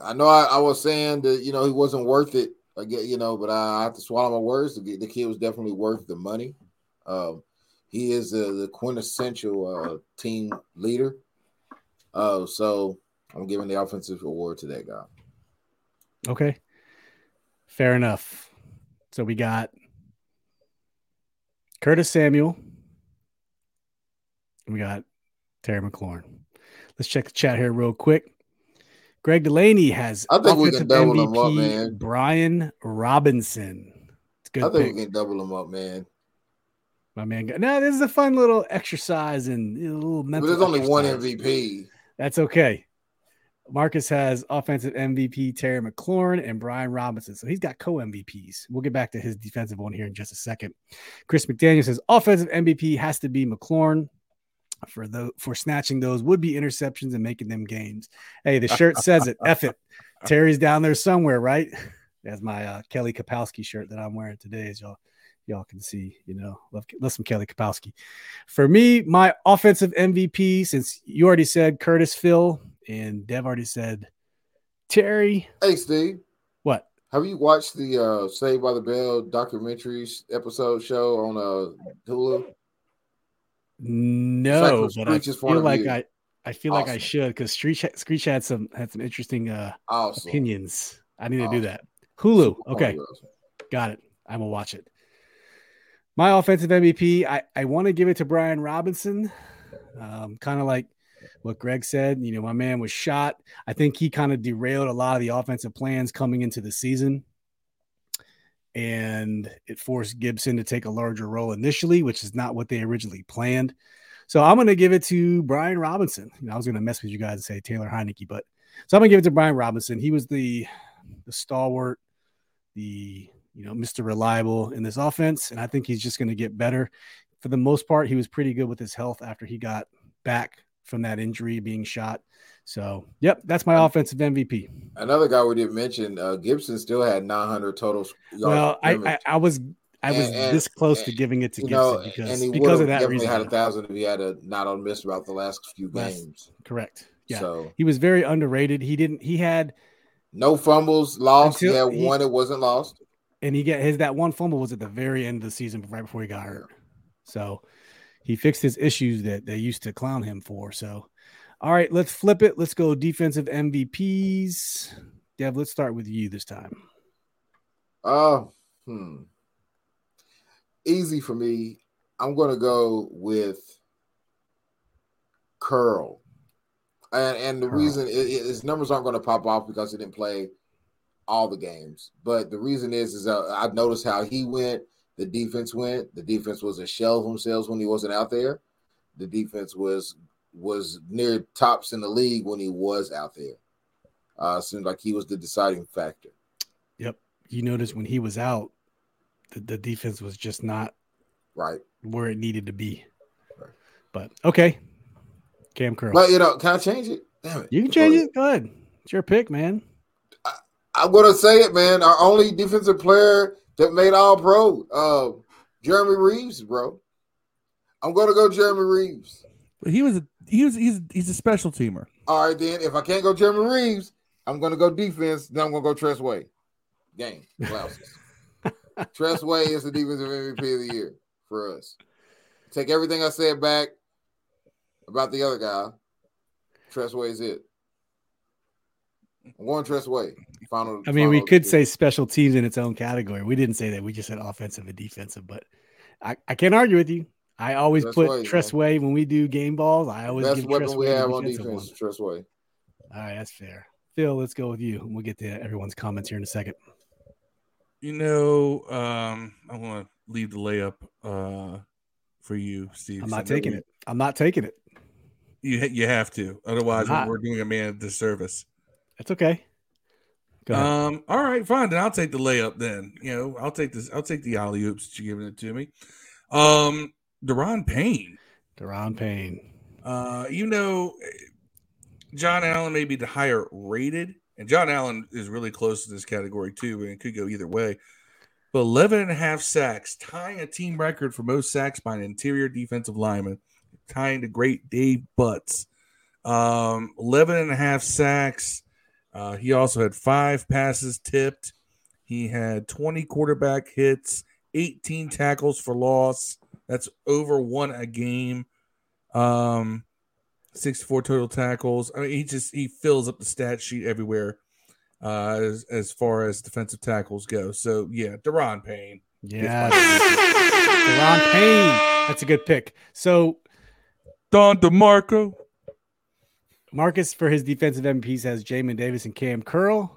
I know I, I, was saying that you know he wasn't worth it. I get you know, but I, I have to swallow my words. The, the, kid was definitely worth the money. Um, he is the quintessential uh, team leader. Uh, so I'm giving the offensive award to that guy. Okay. Fair enough. So we got Curtis Samuel. We got Terry McLaurin. Let's check the chat here real quick. Greg Delaney has I think we can double MVP, up, man. Brian Robinson. It's good. I think pick. we can double them up, man. My man. Now this is a fun little exercise and a little mental. But there's only one MVP. That's okay. Marcus has offensive MVP Terry McLaurin and Brian Robinson. So he's got co MVPs. We'll get back to his defensive one here in just a second. Chris McDaniel says offensive MVP has to be McLaurin for the for snatching those would be interceptions and making them games. Hey, the shirt says it. F it. Terry's down there somewhere, right? That's my uh, Kelly Kapowski shirt that I'm wearing today, as y'all y'all can see. You know, love, love some Kelly Kapowski. For me, my offensive MVP, since you already said Curtis Phil, and Dev already said Terry. Hey, Steve. What? Have you watched the uh Saved by the Bell documentaries episode show on uh Hulu? No, like but I feel like I I feel awesome. like I should because Screech Screech had some had some interesting uh awesome. opinions. I need awesome. to do that. Hulu. Okay. Got it. I'm gonna watch it. My offensive MVP, I, I want to give it to Brian Robinson. Um, kind of like what Greg said. You know, my man was shot. I think he kind of derailed a lot of the offensive plans coming into the season. And it forced Gibson to take a larger role initially, which is not what they originally planned. So I'm going to give it to Brian Robinson. You know, I was going to mess with you guys and say Taylor Heinicke, but so I'm going to give it to Brian Robinson. He was the the stalwart, the you know Mr. Reliable in this offense, and I think he's just going to get better. For the most part, he was pretty good with his health after he got back from that injury being shot. So, yep, that's my offensive MVP. Another guy we didn't mention, uh, Gibson still had 900 total. Well, I, I, I was I was and, this close and, to giving it to Gibson know, because because of that reason. had a thousand if he had a not on miss about the last few games. correct. Yeah. So he was very underrated. He didn't. He had no fumbles lost. He had he, one that wasn't lost, and he get his that one fumble was at the very end of the season, right before he got hurt. So he fixed his issues that they used to clown him for. So all right, let's flip it. Let's go defensive MVPs. Dev, let's start with you this time. Uh, hmm. Easy for me. I'm going to go with Curl. And, and the Curl. reason it, it, his numbers aren't going to pop off because he didn't play all the games. But the reason is, is uh, I've noticed how he went, the defense went. The defense was a shell of themselves when he wasn't out there. The defense was was near tops in the league when he was out there. Uh, seemed like he was the deciding factor. Yep. You notice when he was out, the, the defense was just not right where it needed to be. Right. But okay. Cam Curl. But you know, can I change it? Damn it. You can change it. Go ahead. It's your pick, man. I, I'm gonna say it, man. Our only defensive player that made all pro, uh, Jeremy Reaves, bro. I'm gonna go Jeremy Reaves. But he was a he was he's he's a special teamer. All right, then if I can't go Jeremy Reaves, I'm gonna go defense. Then I'm gonna go Tress Way. Game blouses. Tress Way is the defensive MVP of the year for us. Take everything I said back about the other guy. Tress Way is it. I'm going Tress Way. Final. I mean, final we could say special teams in its own category. We didn't say that. We just said offensive and defensive, but I, I can't argue with you. I always Tress put Way, Tress Way when we do game balls. I always best give weapon Tress we Way have on defense. One. Tress Way. All right, that's fair. Phil, let's go with you. We'll get to everyone's comments here in a second. You know, um, I want to leave the layup uh, for you, Steve. I'm not taking we, it. I'm not taking it. You you have to, otherwise we're doing a man a disservice. That's okay. Um. All right, fine. Then I'll take the layup. Then you know, I'll take this. I'll take the alley oops that you're giving it to me. Um. Daron Payne. Daron Payne. Uh, you know, John Allen may be the higher rated, and John Allen is really close to this category too, and it could go either way. But 11 and a half sacks, tying a team record for most sacks by an interior defensive lineman, tying the great Dave Butz. Um, 11 and a half sacks. Uh, he also had five passes tipped. He had 20 quarterback hits, 18 tackles for loss, that's over one a game. Um, 64 total tackles. I mean, he just he fills up the stat sheet everywhere uh, as, as far as defensive tackles go. So yeah, Daron Payne. Yeah, Daron Payne. That's a good pick. So Don DeMarco. Marcus for his defensive MPs has Jamin Davis and Cam Curl.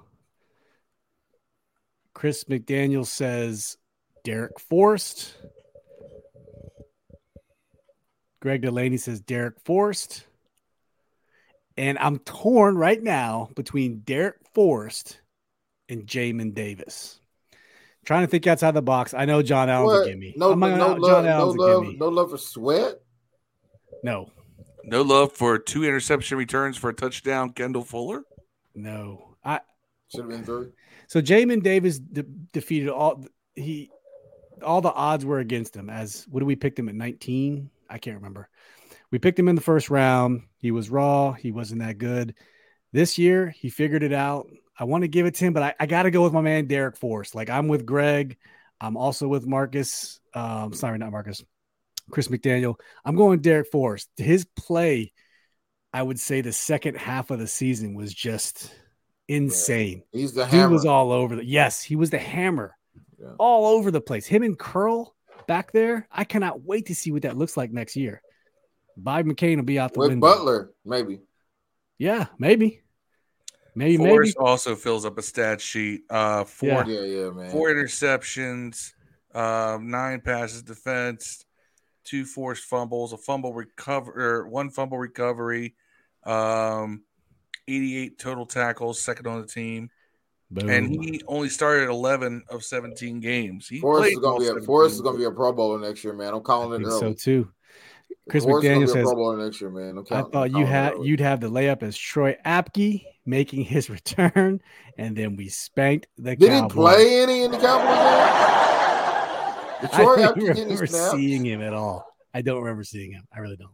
Chris McDaniel says Darrick Forrest. Greg Delaney says Darrick Forrest. And I'm torn right now between Darrick Forrest and Jamin Davis. trying to think outside the box. I know John Allen's what? a gimme. No, no, no love, no love, no love for Sweat. No. No love for two interception returns for a touchdown, Kendall Fuller. No, I should have been third. So Jamin Davis de- defeated all he all the odds were against him. As what did we pick him at 19? I can't remember. We picked him in the first round. He was raw. He wasn't that good. This year, he figured it out. I want to give it to him, but I, I got to go with my man Darrick Forrest. Like I'm with Greg. I'm also with Marcus. Um, sorry, not Marcus. Chris McDaniel. I'm going Darrick Forrest. His play, I would say, the second half of the season was just insane. Yeah. He's the hammer. He was all over the. Yes, he was the hammer, yeah. all over the place. Him and Curl back there. I cannot wait to see what that looks like next year. Bob McCain will be out the With window. Butler, maybe. Yeah, maybe. Maybe, Forrest maybe. also fills up a stat sheet. Uh, four, yeah. yeah, yeah, man. Four interceptions, uh, nine passes defense, two forced fumbles, a fumble recover, one fumble recovery, um, 88 total tackles, second on the team. Boom. and he only started 11 of 17 games. He Forrest played is gonna be a Forrest is gonna be a Pro Bowler next year, man. I'm I calling it think so early. too. Chris Forrest is McDaniel gonna a says, Pro Bowler next year, man. I'm "I counting- I'm thought you had you'd have the layup as Troy Apke making his return, and then we spanked the Did Cowboys." he play any in the Cowboys game? Detroit I don't remember seeing him at all. I don't remember seeing him. I really don't.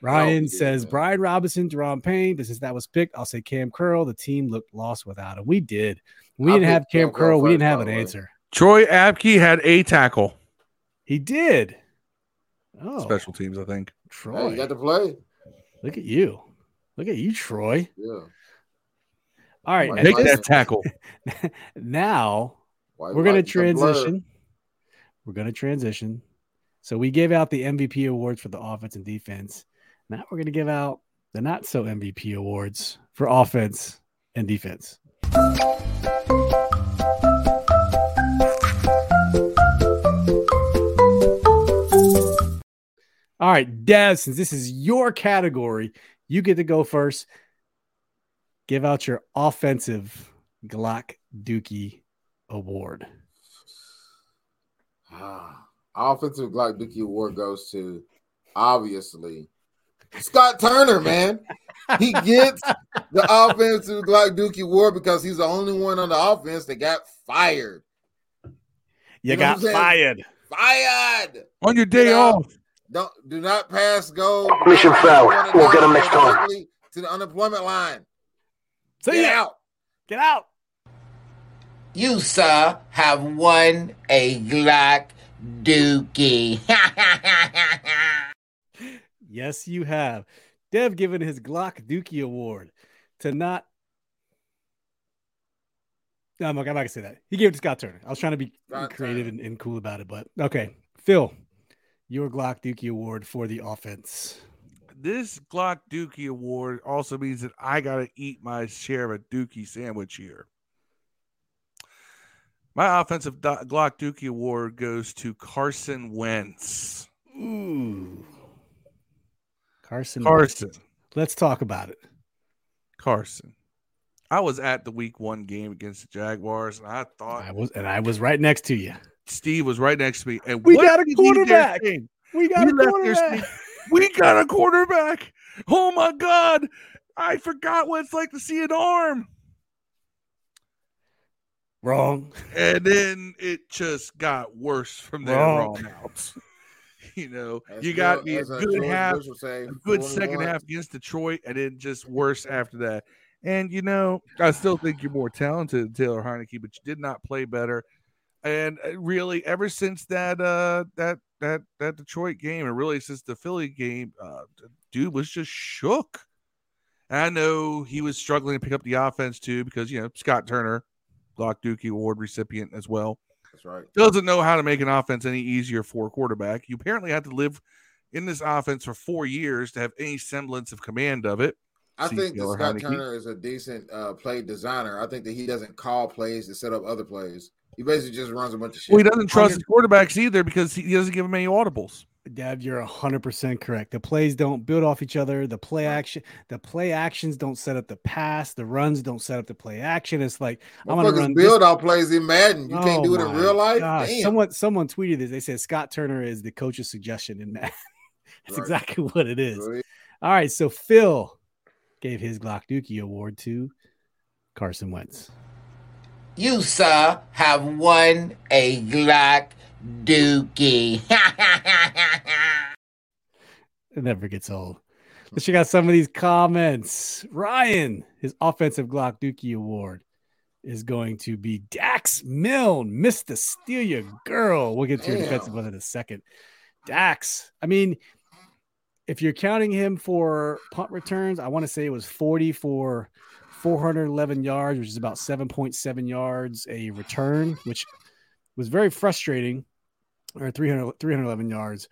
he Ryan did, says man. Brian Robinson, Jerome Payne. This is that was picked. I'll say Cam Curl. The team looked lost without him. We did. We I didn't have Cam Cam Curl Curl. We didn't have an way. answer. Troy Apke had a tackle. He did. Oh, Special teams, I think. Hey, Troy. you got to play. Look at you. Look at you, Troy. Yeah. All right. Make that tackle. now White we're going to Mike, blur. transition. We're going to transition. So we gave out the MVP awards for the offense and defense. Now we're going to give out the not so MVP awards for offense and defense. All right, Dev, since this is your category, you get to go first. Give out your offensive Glock Dookie award. Ah, offensive Glock Dookie Award goes to obviously Scott Turner, man. He gets the offensive Glock Dookie Award because he's the only one on the offense that got fired. You, You know got what I'm saying? fired. Fired. On your day Yeah. off. Don't do not pass go. Mission failed. We'll get 'em next time. To the unemployment line. See Get ya. out. Get out. You, sir, have won a Glock Dookie. Yes, you have. Dev given his Glock Dookie award to not. No, I'm not, I'm not gonna say that. He gave it to Scott Turner. I was trying to be Scott creative and, and cool about it, but okay. Phil, your Glock Dookie award for the offense. This Glock Dookie Award also means that I got to eat my share of a Dookie sandwich here. My offensive Do- Glock Dookie Award goes to Carson Wentz. Ooh. Carson. Carson. Let's talk about it. Carson. I was at the week one game against the Jaguars, and I thought I was and I was right next to you. Steve was right next to me. And We got a did he dare quarterback. We got He a quarterback. We got a quarterback. Oh my God. I forgot what it's like to see an arm. Wrong. And then it just got worse from there Wrong. on out. you know, As you got George- me a good half, Bush say, a good second one. half against Detroit, and then just worse after that. And you know, I still think you're more talented than Taylor Heinicke, but you did not play better. And uh, really, ever since that uh that that that Detroit game, and really since the Philly game, uh, dude was just shook. And I know he was struggling to pick up the offense too, because you know Scott Turner, Glock Dookie Award recipient as well That's right. doesn't know how to make an offense any easier for a quarterback. You apparently have to live in this offense for four years to have any semblance of command of it. I See think that Scott Heinicke. Turner is a decent uh, play designer. I think that he doesn't call plays to set up other plays. He basically just runs a bunch of shit. Well, he doesn't trust his quarterbacks either because he doesn't give them any audibles. Dad, you're hundred percent correct. The plays don't build off each other. The play Right. action, the play actions don't set up the pass. The runs don't set up the play action. It's like I'm gonna Motherfuckers run this- build out plays in Madden. You can't Oh do it in real life. Damn. Someone someone tweeted this. They said Scott Turner is the coach's suggestion in that. That's Right. exactly what it is. Really? All right, so Phil gave his Glock Dookie award to Carson Wentz. you, sir, have won a Glock Dookie. It never gets old. Let's check out some of these comments. Ryan, his offensive Glock Dookie award is going to be Dax Milne, Mr. Steal Your Girl. We'll get to your defensive one in a second. Dax, I mean, if you're counting him for punt returns, I want to say it was 40 for 411 yards, which is about 7.7 yards a return, which was very frustrating, or 300, 311 yards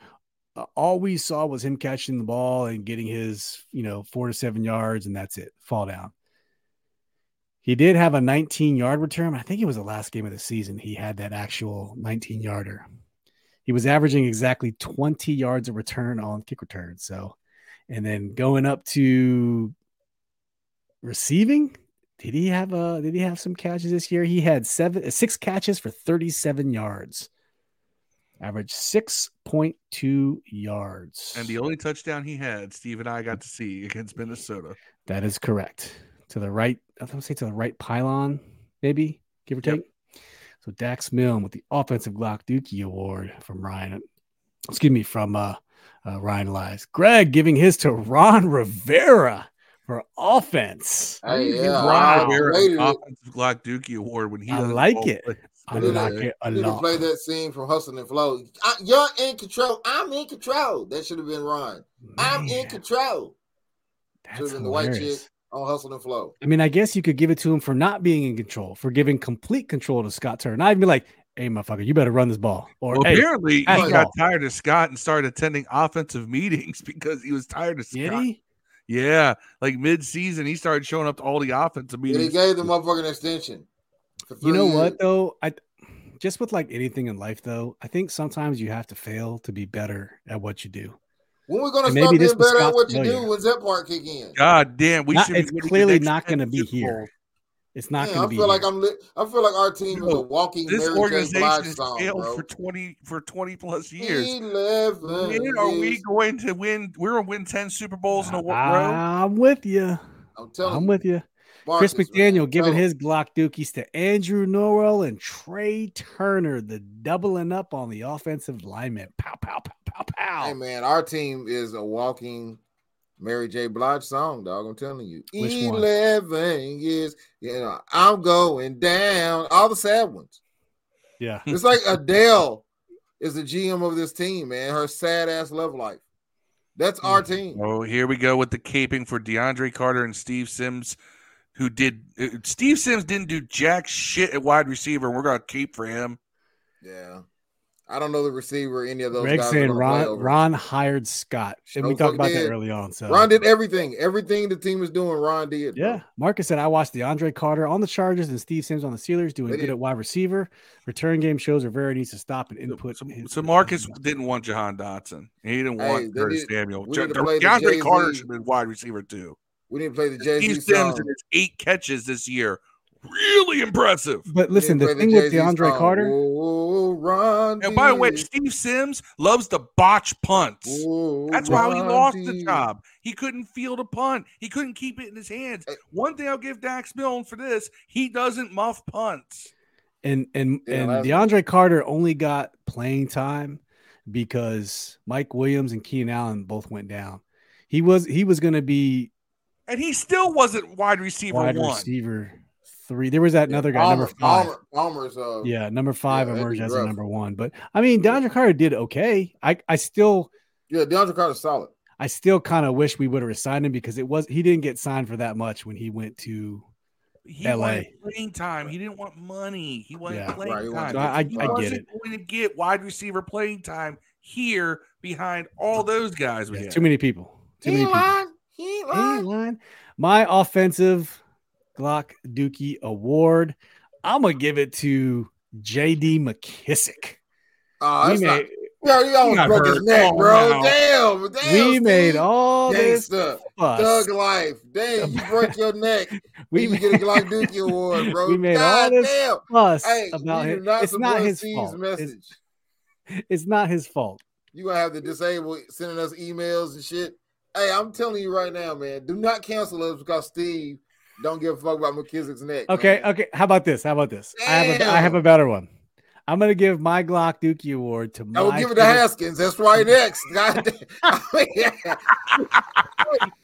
all we saw was him catching the ball and getting his, you know, four to seven yards, and that's it. Fall down. He did have a 19 yard return. I think it was the last game of the season. He had that actual 19 yarder. He was averaging exactly 20 yards of return on kick return. So, and then going up to receiving, did he have uh did he have some catches this year? He had seven six catches for 37 yards. Average 6.2 yards. And the only touchdown he had, Steve and I got to see against Minnesota. That is correct. To the right, I would say to the right pylon, maybe, give or Yep. take. So Dax Milne with the offensive Glock Dookie Award from Ryan. Excuse me, from uh, uh Ryan Lies. Greg giving his to Ron Rivera for offense. Hey, Give yeah, Ron I Rivera rated an it. offensive Glock Dookie Award when he I like it. plays. I Did like it. it a Need lot. play that scene from Hustle and Flow. I, you're in control. I'm in control. That should have been Ron. I'm in control. Should That's have been the white hilarious. chick on Hustle and Flow. I mean, I guess you could give it to him for not being in control, for giving complete control to Scott Turner. I'd be like, hey, motherfucker, you better run this ball. Or Well, hey, apparently he pass got ball. tired of Scott and started attending offensive meetings because he was tired of did Scott. he? Yeah, like mid-season, he started showing up to all the offensive meetings. And he gave the motherfucking extension. For You know three what though? I just with like anything in life though, I think sometimes you have to fail to be better at what you do. When we're gonna And stop maybe this being was better at what you failure. do? When's that part kick in? God damn, we Not- should. it's winning clearly not gonna be here. It's not Man, going to be. I feel like. I'm lit. I feel like our team is Bro, a walking This Mary organization Blige has song, failed bro. for twenty for twenty plus years. Eleven When are we going to win? We're gonna win ten Super Bowls in a row. I'm with you. I'm telling I'm you, with you. Marcus, Chris McDaniel I'm giving telling his Glock Dookies to Andrew Norwell and Trai Turner, the doubling up on the offensive lineman. Pow, pow, pow, pow, pow. Hey man, our team is a walking Mary J. Blige song, dog. I'm telling you. Which one? Eleven years. You know, I'm going down. All the sad ones. Yeah. It's like Adele is the GM of this team, man. Her sad ass love life. That's our mm. team. Oh, here we go with the caping for DeAndre Carter and Steve Sims, who did. uh, Steve Sims didn't do jack shit at wide receiver. and We're gonna keep for him. Yeah. I don't know the receiver, any of those Greg guys. are saying Ron. Ron hired Scott. And we No talked fuck about that early on. So Ron did everything. Everything the team was doing, Ron did. bro. Yeah, Marcus said I watched DeAndre Carter on the Chargers and Steve Sims on the Steelers doing good at wide receiver. Return game shows Rivera needs to stop and input. So, his- so Marcus didn't want Jahan Dotson. He didn't Hey, want they Curtis need- Samuel. we Ja- need to play the DeAndre Carter should have been wide receiver too. We didn't play the Jay Steve Z Sims song. and eight catches this year, really impressive. But listen, didn't the thing with Jay-Z DeAndre song. Carter, Whoa, Ron. And by the way, Steve Sims loves to botch punts. Whoa, That's why he lost the job. He couldn't field a punt. He couldn't keep it in his hands. Hey. One thing I'll give Dax Milne for this: he doesn't muff punts. and and Yeah, and last DeAndre Carter only got playing time because Mike Williams and Keenan Allen both went down. He was he was going to be And he still wasn't wide receiver wide one. receiver three. There was that another guy, Palmer, number five. Palmer, Palmer's uh Yeah, number five Yeah, emerged as a number one. But I mean, DeAndre Carter did okay. I I still yeah, DeAndre Carter's solid. I still kind of wish we would have signed him because it was he didn't get signed for that much when he went to. He LA. wanted playing time. He didn't want money. He wanted Yeah. playing Right, he time. wanted So I, I, he I get wasn't it. going to get wide receiver playing time here behind all those guys we Yeah, too many people. Too He many people. Lying. He ain't lying. lying. My offensive Glock Dookie award. I'm gonna give it to JD McKissic. Oh, that's not. made, he almost broke his neck, bro. Damn, damn. we made all this Gangsta, fuss. thug life. Damn, you broke your neck. We you made, get a Glock Dookie award, bro. we made God all this damn. fuss Hey, about him. not It's not his fault. It's, message. it's not his fault. You gonna have the disabled sending us emails and shit. Hey, I'm telling you right now, man. Do not cancel us because Steve don't give a fuck about McKissic's neck. Okay, man. okay. How about this? How about this? I have a, I have a better one. I'm gonna give my Glock Dookie award to my I will give it to Haskins. That's right next. God damn.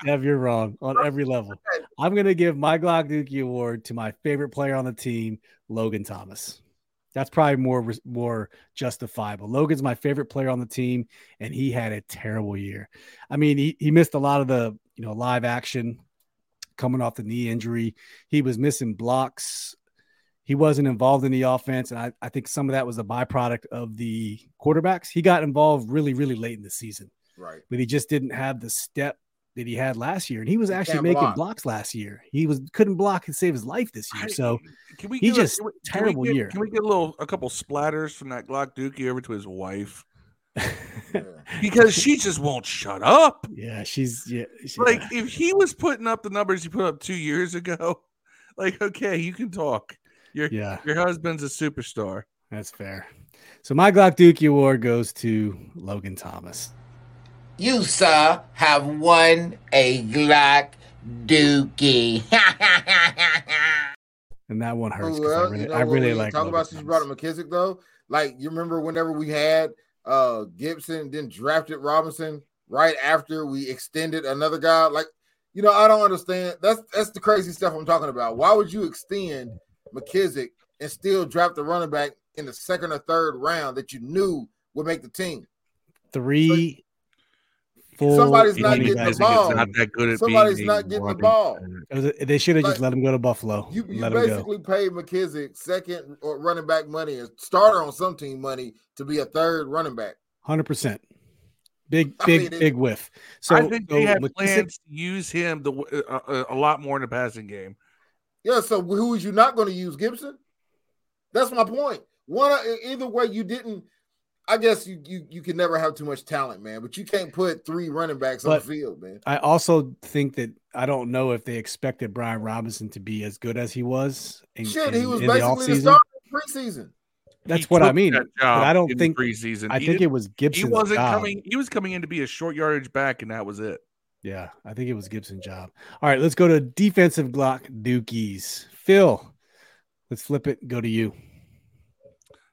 Dev, you're wrong on every level. I'm gonna give my Glock Dookie award to my favorite player on the team, Logan Thomas. That's probably more more justifiable. Logan's my favorite player on the team, and he had a terrible year. I mean, he, he missed a lot of the you know live action coming off the knee injury. He was missing blocks. He wasn't involved in the offense, and I, I think some of that was a byproduct of the quarterbacks. He got involved really, really late in the season right. but he just didn't have the step that he had last year. And he was actually making block. blocks last year. He was couldn't block and save his life this year. So can we he a- just- we terrible get- year. Can we get a little, a couple splatters from that Glock Dookie over to his wife because she just won't shut up. yeah, she's yeah, she- Like if he was putting up the numbers he put up two years ago, like, okay, you can talk. Your Yeah, your husband's a superstar. that's fair. So my Glock Dookie Award goes to Logan Thomas. You, sir, have won a Glock Dookie. And that one hurts. Well, I you really, know I what really we like. talk about since you brought up McKissic though. Like you remember whenever we had uh Gibson, then drafted Robinson right after we extended another guy. Like, you know, I don't understand. That's that's the crazy stuff I'm talking about. Why would you extend McKissic and still draft the running back in the second or third round that you knew would make the team? Three. Full Somebody's not getting the ball. Not that good at Somebody's not getting the ball. back. It was a- they should have just let him go to Buffalo. You, you let basically paid McKissic second or running back money and starter on some team money to be a third running back. Hundred percent. Big, I big, mean, big whiff. So I think they so had McKissic- plans to use him the uh, uh, a lot more in the passing game. Yeah, so who is you not going to use Gibson? That's my point. One e, either way, you didn't. I guess you you you can never have too much talent, man. But you can't put three running backs on the field, man. I also think that I don't know if they expected Brian Robinson to be as good as he was. In, Shit, in- he was in the basically the offseason. starter preseason. That's He what I mean. that job I don't think- preseason. I He think it was Gibson. he wasn't job. coming. He was coming in to be a short yardage back, and that was it. Yeah, I think it was Gibson's job. All right, let's go to defensive Glock Dookies. Phil, let's flip it. Go to you.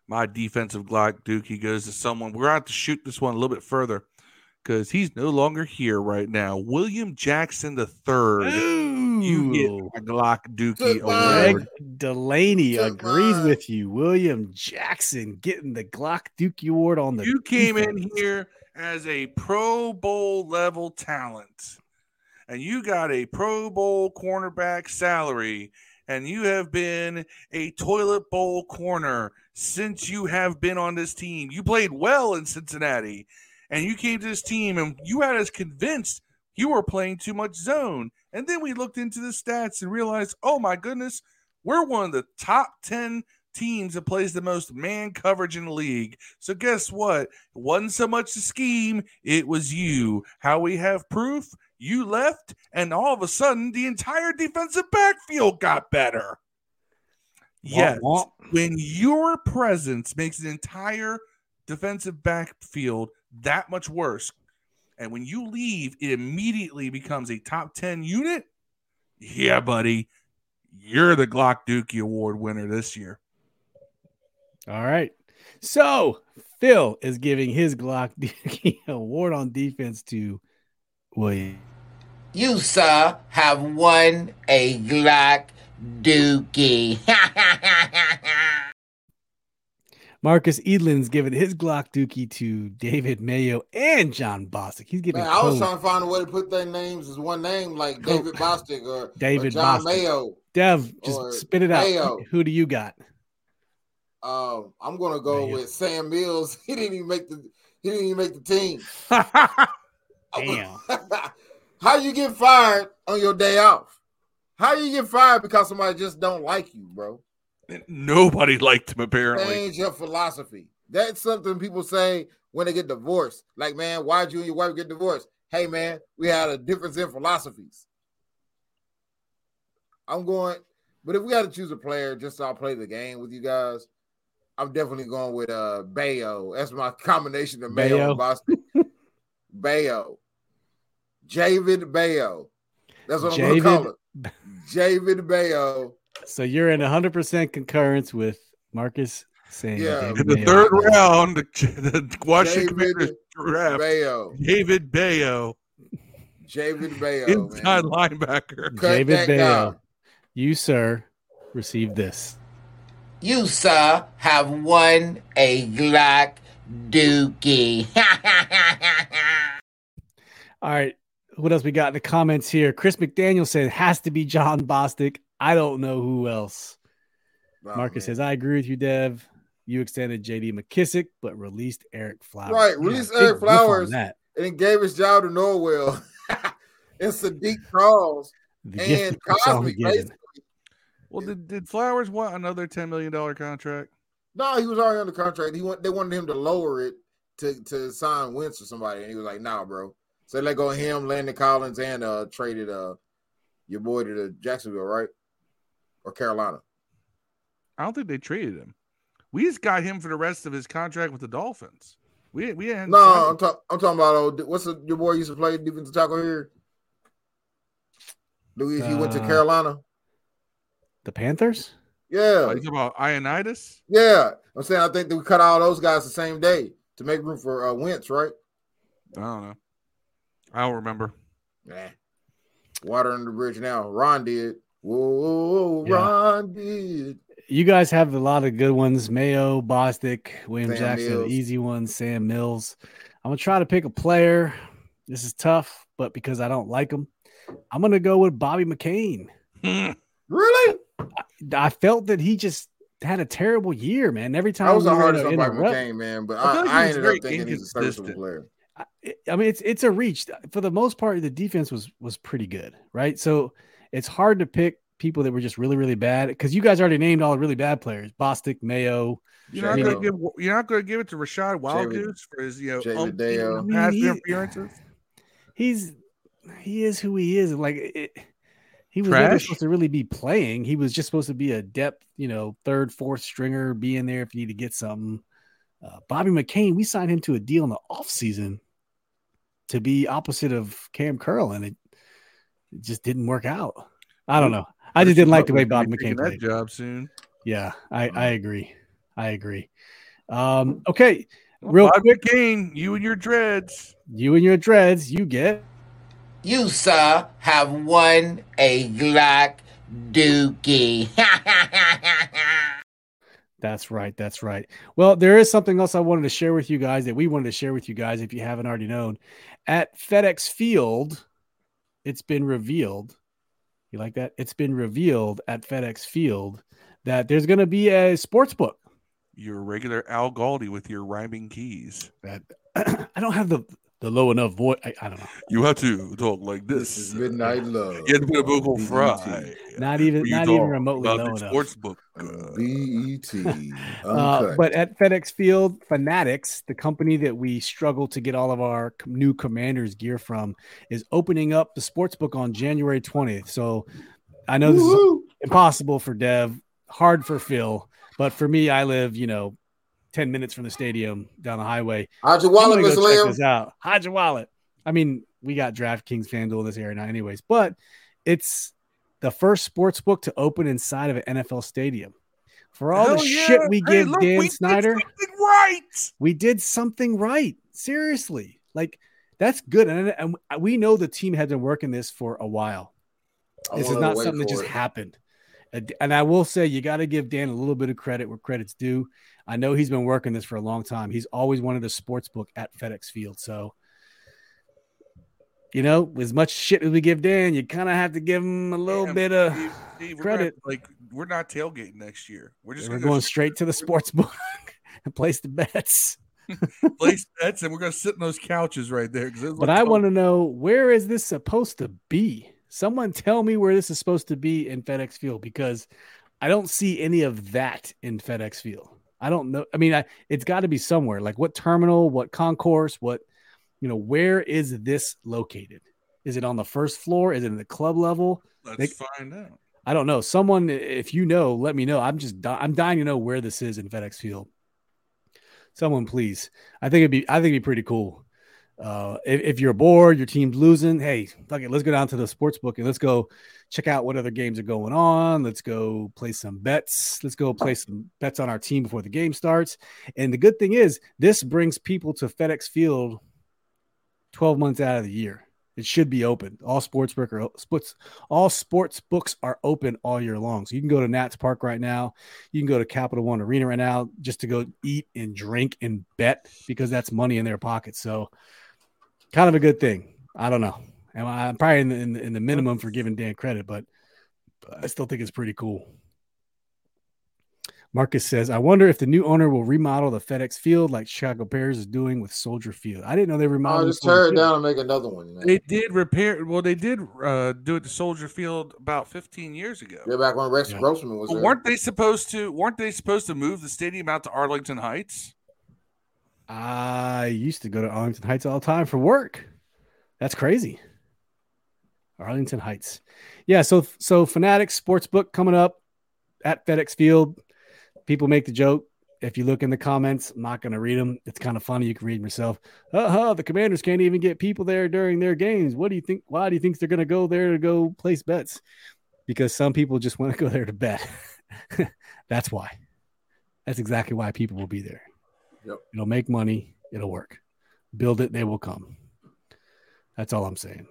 My defensive Glock Dookie goes to someone. We're going to shoot this one a little bit further because he's no longer here right now. William Jackson the third. You get Ooh. my Glock Dookie Took mine. Greg. Delaney Took agrees with you. William Jackson getting the Glock Dookie Award on the You came in here as a Pro Bowl level talent, and you got a Pro Bowl cornerback salary, and you have been a toilet bowl corner since you have been on this team. You played well in Cincinnati, and you came to this team, and you had us convinced you were playing too much zone. And then we looked into the stats and realized, oh my goodness, we're one of the top 10 teams that plays the most man coverage in the league. So guess what? It wasn't so much the scheme, it was you. How we have proof? You left, and all of a sudden the entire defensive backfield got better. Yes. womp. When your presence makes an entire defensive backfield that much worse, and when you leave, it immediately becomes a top 10 unit. Yeah, buddy. You're the Glock Dookie Award winner this year. All right. So Phil is giving his Glock Dookie Award on defense to William. You, sir, have won a Glock Dookie. Marcus Edlin's giving his Glock Dookie to David Mayo and John Bostic. He's giving Man, I was trying to find a way to put their names as one name, like David Bostic or, or David John Bostic. Mayo. Dev, just spit it out. Mayo. Who do you got? Um, I'm gonna go Mayo. with Sam Mills. He didn't even make the he didn't even make the team. Damn. How you get fired on your day off? How do you get fired because somebody just don't like you, bro? Nobody liked him, apparently. Change your philosophy. That's something people say when they get divorced. Like, man, why'd you and your wife get divorced? Hey, man, we had a difference in philosophies. I'm going, but if we got to choose a player just so I'll play the game with you guys, I'm definitely going with uh Bayo. That's my combination of Mayo Bayo? and Boston. Bayo. Javid Bayo. That's what I'm going to call it. Javid Bayo. So you're in 100% concurrence with Marcus saying Yeah. David In the Mayo. third round, the, the Washington David Commanders draft Bayo. David Bayo, Javid Bayo. inside man. linebacker. Cut David that Bayo. guy. You, sir, received this. you, sir, have won a Glock Dookie. All right. What else we got in the comments here? Chris McDaniel said has to be John Bostic. I don't know who else. Oh, Marcus man. says, I agree with you, Dev. You extended JD McKissic, but released Ereck Flowers. Right, Yeah, Ereck Flowers. That. and it gave his job to Norwell and Saahdiq Charles The and that keeps on Cosby. basically. Well, did, did Flowers want another $10 million contract? No, he was already under contract. He want they wanted him to lower it to, to sign Wentz or somebody, and he was like, "Nah, bro." So they let go of him, Landon Collins, and uh traded uh your boy to the Jacksonville, right? or Carolina? I don't think they traded him. We just got him for the rest of his contract with the Dolphins. We we hadn't No, I'm, talk, I'm talking about old, what's the, your boy used to play defensive tackle here? Louis, he went to Uh, Carolina. The Panthers? Yeah, Oh, you talking about Ioannidis? yeah. I'm saying I think that we cut all those guys the same day to make room for uh, Wentz, right? I don't know. I don't remember. Nah. Water under the bridge now. Ron did. Whoa, whoa, whoa, Yeah. Ron did. You guys have a lot of good ones. Mayo, Bostic, William Sam Jackson, Mills. easy ones, Sam Mills. I'm gonna try to pick a player. This is tough, but because I don't like him, I'm gonna go with Bobby McCain. Really? I felt that he just had a terrible year, man. Every time I was we the hardest in on a Bobby rut- McCain, man, but I I, like I ended up thinking he's a serviceable player. I- I mean, it's it's a reach for the most part. The defense was was pretty good, right? So it's hard to pick people that were just really really bad because you guys already named all the really bad players: Bostic, Mayo. You're not Shane gonna Hill. give you're not gonna give it to Rachad David- Wildgoose for his you know David umpteen Dale. pass I mean, he- appearances. He's he is who he is. Like it, he was never supposed to really be playing. He was just supposed to be a depth, you know, third, fourth stringer, being there if you need to get something. Uh, Bobby McCain, we signed him to a deal in the offseason to be opposite of Cam Curl, and it, it just didn't work out. I don't know. I just didn't like the way Bobby Bobby McCain that played. job soon. Yeah, I. I agree. I agree. Um, okay, real Bobby quick, McCain, you and your dreads. you and your dreads, you get You, sir, have won a Glock Dookie. That's right. That's right. Well, there is something else I wanted to share with you guys that we wanted to share with you guys if you haven't already known. At FedEx Field, it's been revealed. You like that? It's been revealed at FedEx Field that there's going to be a sports book. You're regular Al Galdi with your rhyming keys. That I don't have the the low enough voice. I, I don't know. You have to talk like This this. is Midnight Love. You have to put a vocal BET. fry. Not even not even talk remotely about low enough. Sports book. Uh, Uh, BET. Uh, but at FedEx Field, Fanatics, the company that we struggle to get all of our new Commanders gear from, is opening up the sports book on January 20th. So I know this is Woo-hoo. impossible for Dev, hard for Phil, but for me, I live, you know, 10 minutes from the stadium down the highway. How'd your I'm wallet, gonna Miss go check this out. Hide your wallet. I mean, we got DraftKings FanDuel in this area now, anyways, but it's the first sports book to open inside of an NFL stadium. For all hell the yeah. shit we Hey, give look, Dan we did Snyder, something right. we did something right. Seriously. Like that's good. And, and we know the team had been working this for a while. I This is not something that just it. happened. And- I will say, you got to give Dan a little bit of credit where credit's due. I know he's been working this for a long time. He's always wanted a sports book at FedEx Field. So, you know, as much shit as we give Dan, you kind of have to give him a little bit of Steve, Steve, we're credit. like we're not tailgating next year. We're just We're gonna going straight to the sports book and place the bets. place bets and we're gonna sit in those couches right there. But I want to know where is this supposed to be? Someone tell me where this is supposed to be in FedEx Field because I don't see any of that in FedEx Field. I don't know. I mean, I, it's got to be somewhere. Like what terminal, what concourse, what you know, where is this located? Is it on the first floor? Is it in the club level? Let's they- find out. I don't know. Someone, if you know, let me know. I'm just I'm dying to know where this is in FedEx Field. Someone, please. I think it'd be I think it'd be pretty cool. Uh, if, if you're bored, your team's losing, hey, fuck it, let's go down to the sports book and let's go check out what other games are going on. Let's go play some bets. Let's go play some bets on our team before the game starts. And the good thing is, this brings people to FedEx Field 12 months out of the year. It should be open. All sports book sports, all sports books are open all year long. So you can go to Nats Park right now. You can go to Capital One Arena right now just to go eat and drink and bet because that's money in their pocket. So kind of a good thing. I don't know. And I'm probably in the, in the, in the minimum for giving Dan credit, but I still think it's pretty cool. Marcus says, I wonder if the new owner will remodel the FedEx field like Chicago Bears is doing with Soldier Field. I didn't know they Oh, remodeled. just tear it Field. down and make another one, man. They did repair. Well, they did uh, do it to Soldier Field about 15 years ago. Yeah, back when Rex Yeah. Grossman was But there. weren't they supposed to? Weren't they supposed to move the stadium out to Arlington Heights? I used to go to Arlington Heights all the time for work. That's crazy. Arlington Heights. Yeah, so so Fanatics Sportsbook coming up at FedEx Field. People make the joke. If you look in the comments, I'm not going to read them. It's kind of funny. You can read them yourself. Uh-huh, the Commanders can't even get people there during their games. What do you think? Why do you think they're going to go there to go place bets? Because some people just want to go there to bet. That's why. That's exactly why people will be there. Yep. It'll make money. It'll work. Build it. They will come. That's all I'm saying.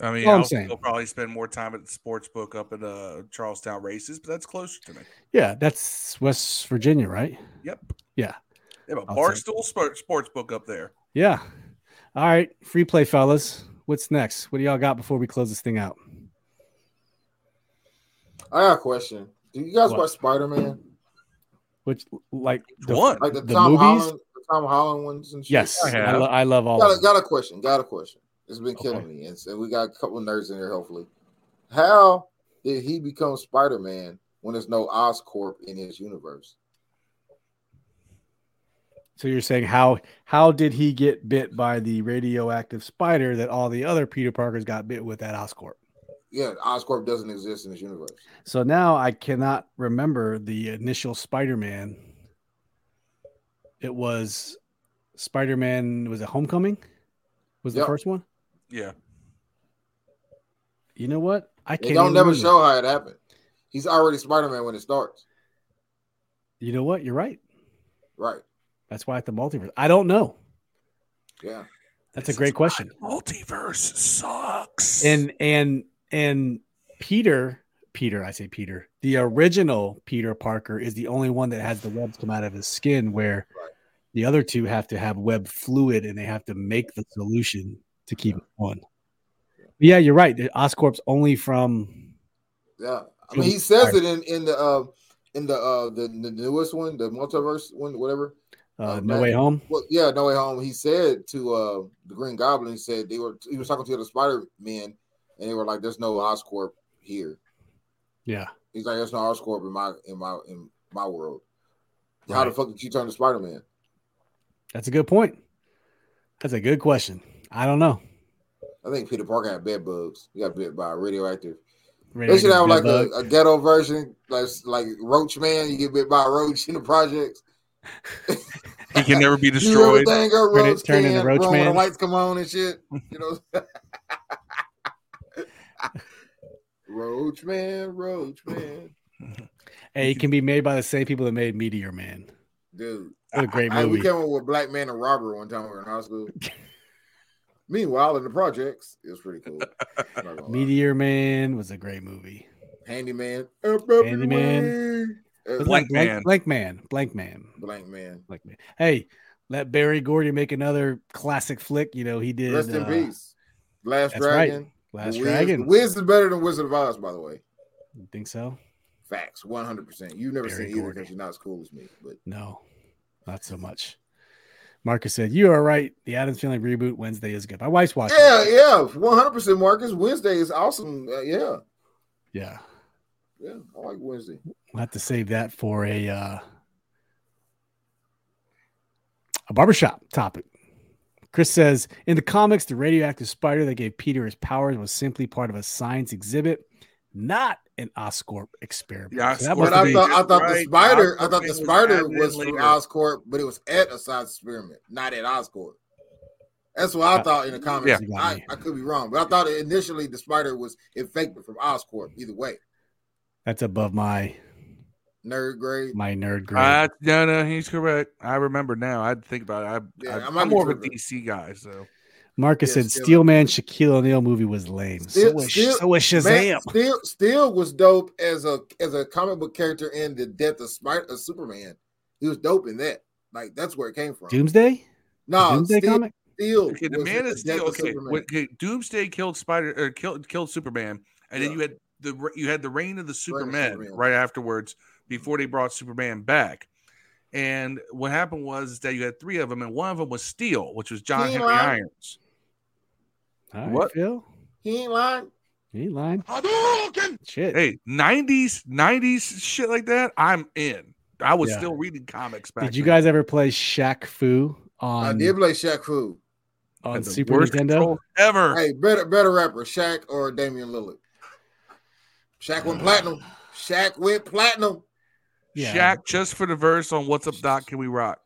I mean, I'm saying. I'll saying. probably spend more time at the sports book up at uh, Charles Town races, but that's closer to me. Yeah, that's West Virginia, right? Yep. Yeah. They have a I'll Barstool sport, sports book up there. Yeah. All right. Free play, fellas. What's next? What do y'all got before we close this thing out? I got a question. Do you guys What? watch Spider Man? Which, like, the, One. Like the, The Tom movies? Holland, the Tom Holland ones and shit? yes, I I, lo- I love all Got of a, got a question. Got a question. It's been killing me, and so we got a couple of nerds in here. Hopefully, how did he become Spider Man when there's no Oscorp in his universe? So you're saying how how did he get bit by the radioactive spider that all the other Peter Parkers got bit with at Oscorp? Yeah, Oscorp doesn't exist in this universe. So now I cannot remember the initial Spider-Man. It was Spider-Man. Was it Homecoming? Was the first one? Yeah. You know what? I can't. don't even never remember. show how it happened. He's already Spider Man when it starts. You know what? You're right. Right. That's why at the multiverse. I don't know. Yeah. That's a great question. Multiverse sucks. And and and Peter, Peter, I say Peter, the original Peter Parker is the only one that has the webs come out of his skin, where Right. the other two have to have web fluid and they have to make the solution to keep it on. Yeah, you're right. The Oscorp's only from Yeah. I mean, he says it in in the uh in the uh the, the newest one, the multiverse one, whatever. uh, Oh, No man. Way Home. Well, yeah, No Way Home. He said to uh the Green Goblin, he said they were he was talking to the other Spider Men, and they were like, "There's no Oscorp here." Yeah. He's like, "There's no Oscorp in my in my in my world." How the fuck did you turn to Spider Man? That's a good point. That's a good question. I don't know. I think Peter Parker had bed bugs. He got bit by a radioactive. They should have like a, a ghetto version, like like Roach Man. You get bit by a roach in the projects. he can never be destroyed. everything a Turn it- roach turn into. Roach run when Man. the lights come on and shit. You know. roach Man, Roach Man, Hey, it can be made by the same people that made Meteor Man. dude. What a great I, we came up with Black Man and Robber one time we were in high school. Meanwhile, in the projects, it was pretty cool. I'm not gonna lie. Meteor Man was a great movie. Handyman, Handyman. Uh, Wasn't Blank blank, Man. blank Man, blank man, Blank Man. blank man. Hey, let Berry Gordy make another classic flick. You know he did. Rest in uh, peace. Last Dragon. right. Last Wiz- Dragon. Wiz is better than Wizard of Oz, by the way. You think so? Facts, one hundred percent. You've never Barry seen either because you're not as cool as me. But No, not so much. Marcus said, "You are right. The Addams Family reboot Wednesday is good. My wife's watching. yeah, it. yeah, one hundred percent. Marcus Wednesday is awesome. Uh, yeah, yeah. yeah, I like Wednesday. We'll have to save that for a uh, a barbershop topic. Chris says in the comics, the radioactive spider that gave Peter his powers was simply part of a science exhibit, not an Oscorp experiment. Yeah, So that Oscorp must But I thought I thought the Right, spider, I thought the spider added in was from. Oscorp, but it was at a science experiment, not at Oscorp. That's what I Uh, thought in the comics. yeah. I, I could be wrong, but I thought initially the spider was infected from Oscorp. Either way, that's above my nerd grade. my nerd grade. Uh, no, no, he's correct. I remember now. I'd think about it. I, Yeah, I, I might I'm more of a. DC guy, so Marcus yeah, said still- Steelman Shaquille O'Neal movie was lame. Still- so, was, still- so was Shazam. Man, Steel, Steel was dope as a as a comic book character in the Death of Spider of Superman. He was dope in that. Like that's where it came from. Doomsday? no, Doomsday Steel, comic? Steel okay. The was Man the of Steel. of Okay, Superman. when, okay, Doomsday killed Spider or killed killed Superman, and then you had the you had the reign of the Superman Superman. right afterwards before they brought Superman back. And what happened was that you had three of them, and one of them was Steel, which was John He Henry lying. Irons. All right, What? Phil? He ain't lying. He ain't lying. Shit. Hey, '90s, '90s shit like that. I'm in. I was Yeah. still reading comics back. Did you then. guys ever play Shaq Fu I did play Shaq Fu. on the Super worst Nintendo? ever? Hey, better better rapper, Shaq or Damian Lillard. Shaq went uh, platinum. Shaq went platinum. Yeah. Shaq, just for the verse on "What's Up, Doc," can we rock?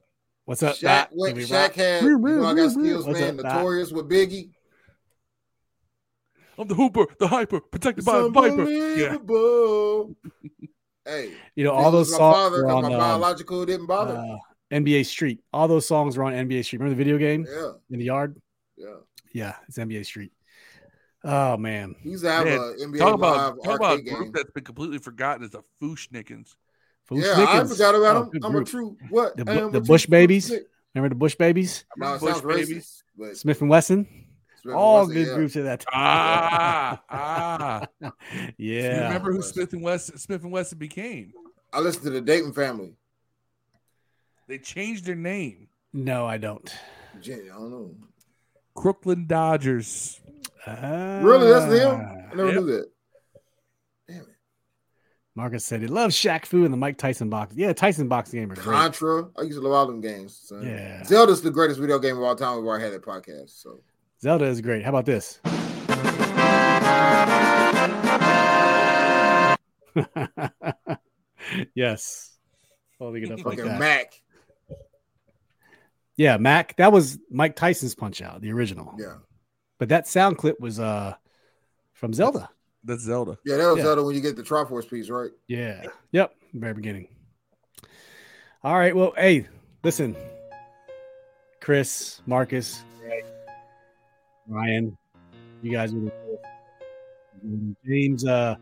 What's up, Shaq Doc? went. Can we Shaq rock? had. You know, I got skills, What's man. up, Doc? Notorious with Biggie. I'm the Hooper, the Hyper, protected It's by a Viper. Yeah, unbelievable. Hey, You know, all those songs father, were 'cause on my um, biological didn't bother. uh, NBA Street. All those songs were on NBA Street. Remember the video game yeah, in the yard? yeah. Yeah, it's NBA Street. Oh man, He used to have Man, a NBA talk Live about talk about a group game. that's been completely forgotten is the Fu-Schnickens. Foolish Yeah, I forgot about Oh, him. I'm group. a true what? The Bu- I am a the Bush Babies? Nick. Remember the Bush Babies? No, Bush Babies. racist, but Smith and Wesson. Smith All Wesson, good yeah. groups at that time. Ah, ah. You yeah. remember who Smith and Wesson Smith and Wesson became? I listened to the Dayton family. They changed their name. No, I don't. Gee, I don't know. Crooklyn Dodgers. Really, that's them. I Ah. never Yep. knew that. Marcus said he loves Shaq Fu and the Mike Tyson box. Yeah, Tyson box game are great. Contra. I used to love all them games. Son. Yeah. Zelda's the greatest video game of all time. We've already had that podcast. So Zelda is great. How about this? yes. Holding it up like that. Mac. Yeah, Mac. That was Mike Tyson's punch out, the original. Yeah. But that sound clip was uh from Zelda. That's Zelda. Yeah, that was Yeah. Zelda when you get the Triforce piece, right? Yeah. Yep. Very beginning. All right. Well, hey, listen. Chris, Marcus, Ryan, you guys are James uh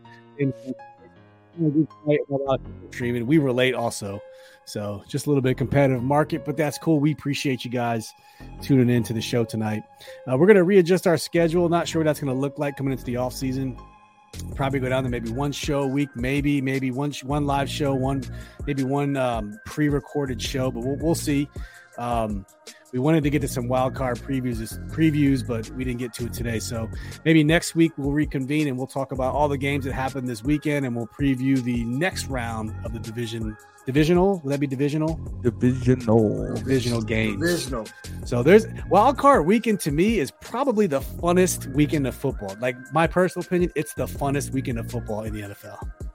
streaming. We were late also. So just a little bit competitive market, but that's cool. We appreciate you guys tuning in to the show tonight. Uh, we're going to readjust our schedule. Not sure what that's going to look like coming into the off season. Probably go down to maybe one show a week, maybe maybe one one live show, one maybe one um, pre-recorded show, but we'll, we'll see. Um, we wanted to get to some wild card previews, previews, but we didn't get to it today. So maybe next week we'll reconvene and we'll talk about all the games that happened this weekend, and we'll preview the next round of the division. Divisional? Would that be divisional? Divisional. Divisional games. Divisional. So there's wild card weekend to me is probably the funnest weekend of football. Like my personal opinion, it's the funnest weekend of football in the NFL.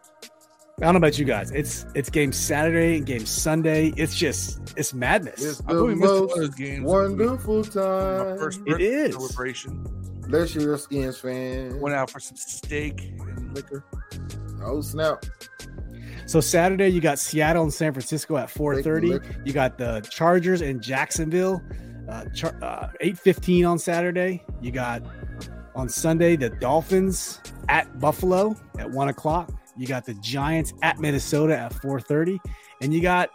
I don't know about you guys. It's it's game Saturday and game Sunday. It's just it's madness. It's I the know we of most those games. wonderful My time. first It birthday is. celebration. Bless you, your skins fan. Went out for some steak and liquor. Oh snap! So Saturday you got Seattle and San Francisco at 4:30. You got the Chargers and Jacksonville, uh, char- uh, 8:15 on Saturday. You got on Sunday the Dolphins at Buffalo at one o'clock. You got the Giants at Minnesota at 4:30, and you got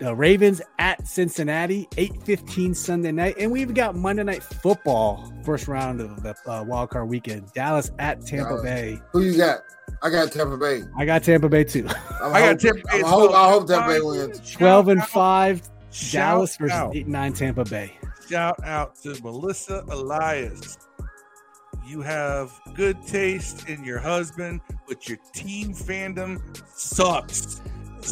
the Ravens at Cincinnati 8:15 Sunday night, and we've got Monday Night Football first round of the uh, wild card weekend. Dallas at Tampa Dallas. Bay. Who you got? I got Tampa Bay. I got Tampa Bay too. I'm I got hoping- Tampa Bay. I'm hope. I hope Tampa Bay wins. 12 and 5 shout Dallas versus out. 8 and 9 Tampa Bay. Shout out to Melissa Elias. You have good taste in your husband, but your team fandom sucks.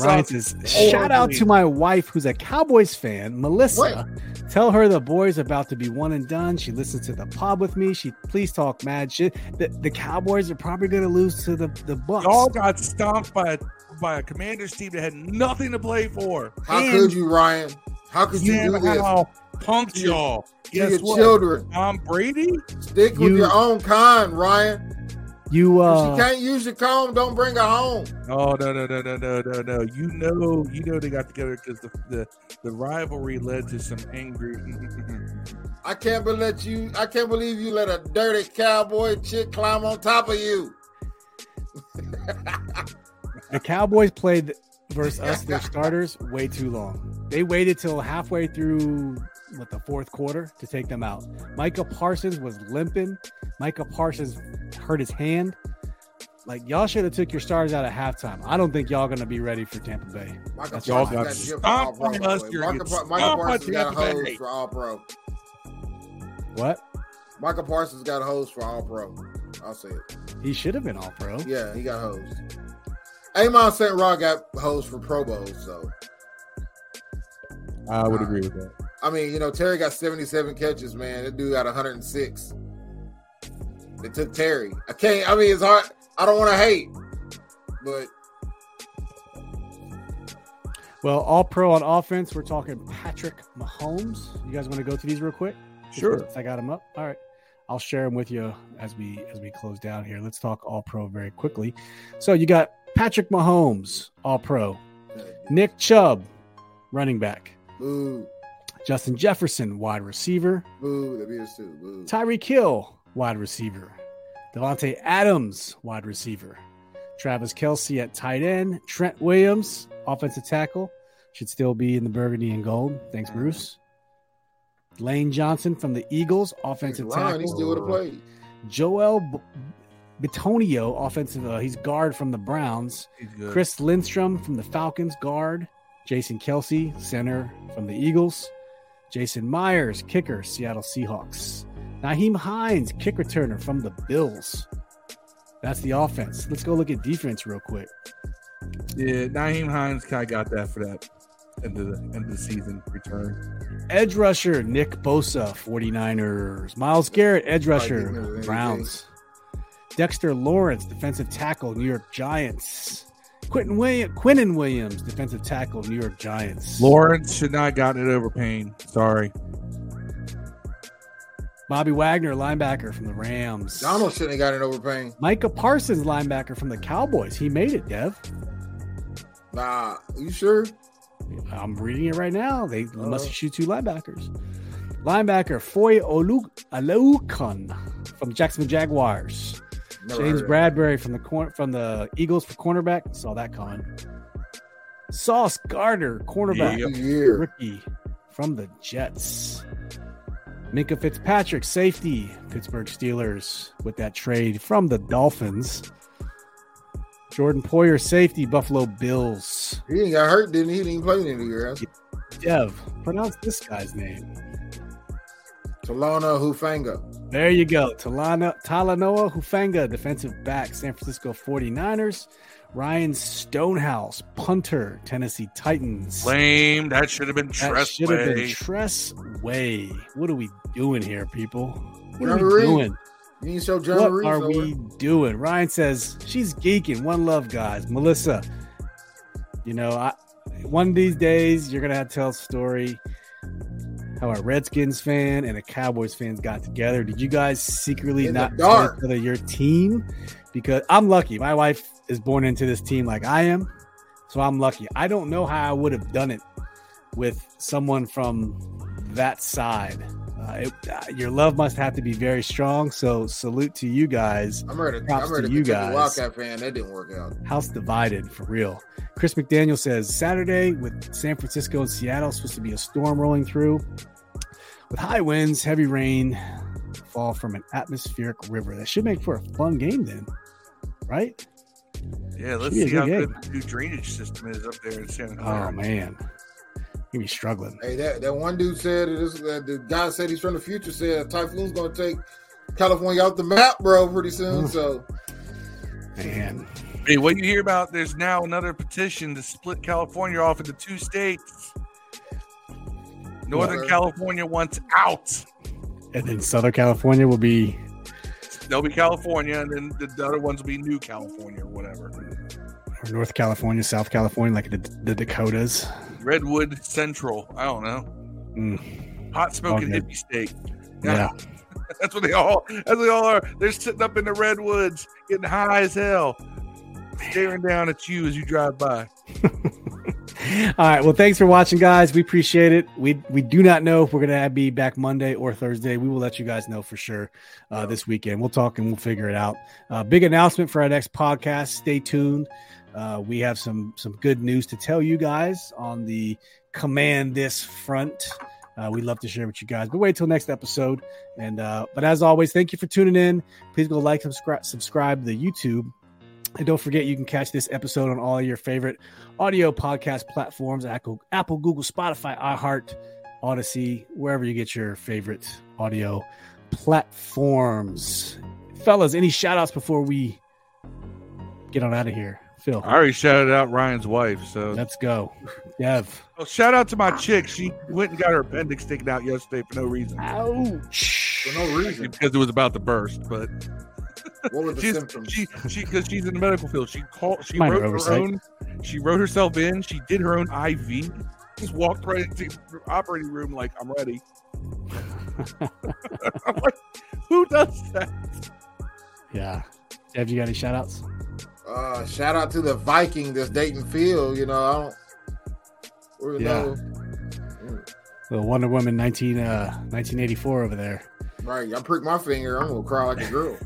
Ryan Sucks says, shout out to my wife who's a Cowboys fan, Melissa. Tell her the boys about to be one and done. She listens to the pod with me. She please talk mad shit. The, the Cowboys are probably going to lose to the the Bucks. Y'all got stomped by a, by a Commanders team that had nothing to play for. How And could you, Ryan? How could you Sam do this Howell punked y'all. to Guess your what? children? Tom Brady? Stick with You- your own kind, Ryan. You uh, she can't use your comb, don't bring her home. Oh no no no no no no no! You know you know they got together because the, the the rivalry led to some angry. I can't believe let you. I can't believe you let a dirty cowboy chick climb on top of you. the Cowboys played versus us, their starters, way too long. They waited till halfway through what the fourth quarter to take them out. Micah Parsons was limping. Micah Parsons hurt his hand. Like y'all should have took your stars out at halftime. I don't think y'all gonna be ready for Tampa Bay. Micah y'all Parsons got gypped for All Pro, on us. the way. Micah, getting Pa- Micah stomped by Parsons got a hose for All Pro. What? Micah Parsons got a hose for All Pro. I'll say it. He should have been all pro. Yeah, he got hosed. Amon-Ra St. Brown got hosed for Pro Bowls, so I would Uh, agree with that. I mean, you know, Terry got 77 catches, man. That dude got 106. They took Terry. I can't. I mean, it's hard. I don't want to hate, but Well, all pro on offense, we're talking Patrick Mahomes. You guys want to go through these real quick? Sure. I got them up. All right. I'll share them with you as we as we close down here. Let's talk all pro very quickly. So you got Patrick Mahomes, all pro. Nick Chubb, running back. boo, Justin Jefferson, wide receiver. boo. That be us too. Boo. Tyreek Hill, wide receiver. Davante Adams, wide receiver. Travis Kelce at tight end. Trent Williams, offensive tackle. Should still be in the burgundy and gold. Thanks, Bruce. Lane Johnson from the Eagles, offensive Ron, he tackle. still would have played. Joel B- Bitonio, offensive. Uh, he's guard from the Browns. Chris Lindstrom from the Falcons, guard. Jason Kelce, center from the Eagles. Jason Myers, kicker, Seattle Seahawks. Nyheim Hines, kick returner from the Bills. That's the offense. Let's go look at defense real quick. Yeah, Nyheim Hines kind of got that for that end of the end of the season return. Edge rusher, Nick Bosa, 49ers. Myles Garrett, edge rusher. Browns. Dexter Lawrence, defensive tackle, New York Giants. Quentin William, Quinnen Williams, defensive tackle, New York Giants. Lawrence should not have gotten it over Payne. Sorry. Bobby Wagner, linebacker from the Rams. Donald shouldn't have got an overpaying. Micah Parsons, linebacker from the Cowboys. He made it, Dev. Nah, are you sure? I'm reading it right now. They Uh-huh. must shoot two linebackers. Linebacker Foy Olu- Oluokun from Jacksonville Jaguars. James Bradberry from the cor- from the Eagles for cornerback. Saw that coming. Sauce Gardner, cornerback, it. Year. rookie from the Jets. Minkah Fitzpatrick, safety, Pittsburgh Steelers with that trade from the Dolphins. Jordan Poyer, safety, Buffalo Bills. He didn't got hurt, didn't he? He didn't play in the year. Dev, pronounce this guy's name. Talana Hufanga. There you go. Talana, Talanoa Hufanga, defensive back, San Francisco 49ers. Ryan Stonehouse, punter, Tennessee Titans. Lame. That should have been That Tress should have been Way. Tress Way. What are we doing here, people? What John are we Reed. doing? You show John What Reed are somewhere. we doing? Ryan says she's geeking. One love, guys. Melissa, you know, I, one of these days you're gonna have to tell a story how a Redskins fan and a Cowboys fans got together. Did you guys secretly In not tell dark. each other your team? Because I'm lucky. My wife is born into this team like I am, so I'm lucky. I don't know how I would have done it with someone from that side. Uh, it, uh, your love must have to be very strong. So salute to you guys. I'm ready. Props I'm ready to to you guys. Wildcat fan. That didn't work out. House divided for real. Chris McDaniel says Saturday with San Francisco and Seattle supposed to be a storm rolling through with high winds, heavy rain, fall from an atmospheric river. That should make for a fun game then, right? Yeah, let's Should see how good good the new drainage system is up there in Santa Oh Clara. man, you be struggling. Hey, that, that one dude said it is uh, the guy said he's from the future said a typhoon's gonna take California off the map, bro, pretty soon. Mm. So Man, Hey, what you hear about? There's now another petition to split California off into two states. Northern What? California wants out. and then Southern California will be They'll be California, and then the, the other ones will be New California or whatever. or North California, South California, like the, the Dakotas. Redwood Central. I don't know. Mm, Hot smoking hippie state. yeah. That's what they all. That's what they all are. They're sitting up in the redwoods, getting high as hell, staring down at you as you drive by. All right. Well, thanks for watching, guys. We appreciate it. We we do not know if we're gonna be back Monday or Thursday. We will let you guys know for sure uh, this weekend. We'll talk and we'll figure it out. Uh, big announcement for our next podcast. Stay tuned. Uh, we have some some good news to tell you guys on the command this front. Uh, we'd love to share with you guys, but wait till next episode. And uh, but as always, thank you for tuning in. Please go like, subscribe, subscribe to the YouTube. And don't forget, you can catch this episode on all your favorite audio podcast platforms Apple, Apple, Google, Spotify, iHeart, Audacy, wherever you get your favorite audio platforms. Fellas, any shout outs before we get on out of here? Phil, I already shouted out Ryan's wife, so let's go. Dev. oh, shout out to my chick. She went and got her appendix taken out yesterday for no reason, Ouch. for no reason. because it was about to burst. But What were the She's, symptoms? she she because she's in the medical field. She called. She Minor wrote her own. She wrote herself in. She did her own IV. Just walked right into the operating room like I'm ready. I'm like, who does that? yeah. Have you got any shout outs? Uh, shout out to the Viking that's Dayton Field. You know, I don't. We Yeah. know, The Wonder Woman 19, uh, 1984 over there. Right. I prick my finger. I'm gonna cry like a girl.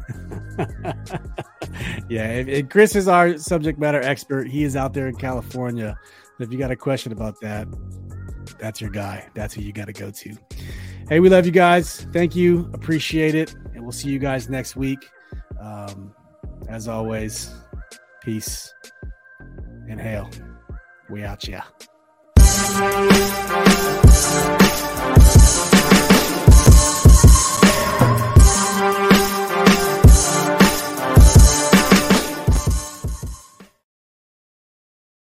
yeah, if, if Chris is our subject matter expert. He is out there in California. If you got a question about that, that's your guy. That's who you got to go to. Hey, we love you guys. Thank you. Appreciate it. And we'll see you guys next week. Um, as always, peace and hail. We out, yeah.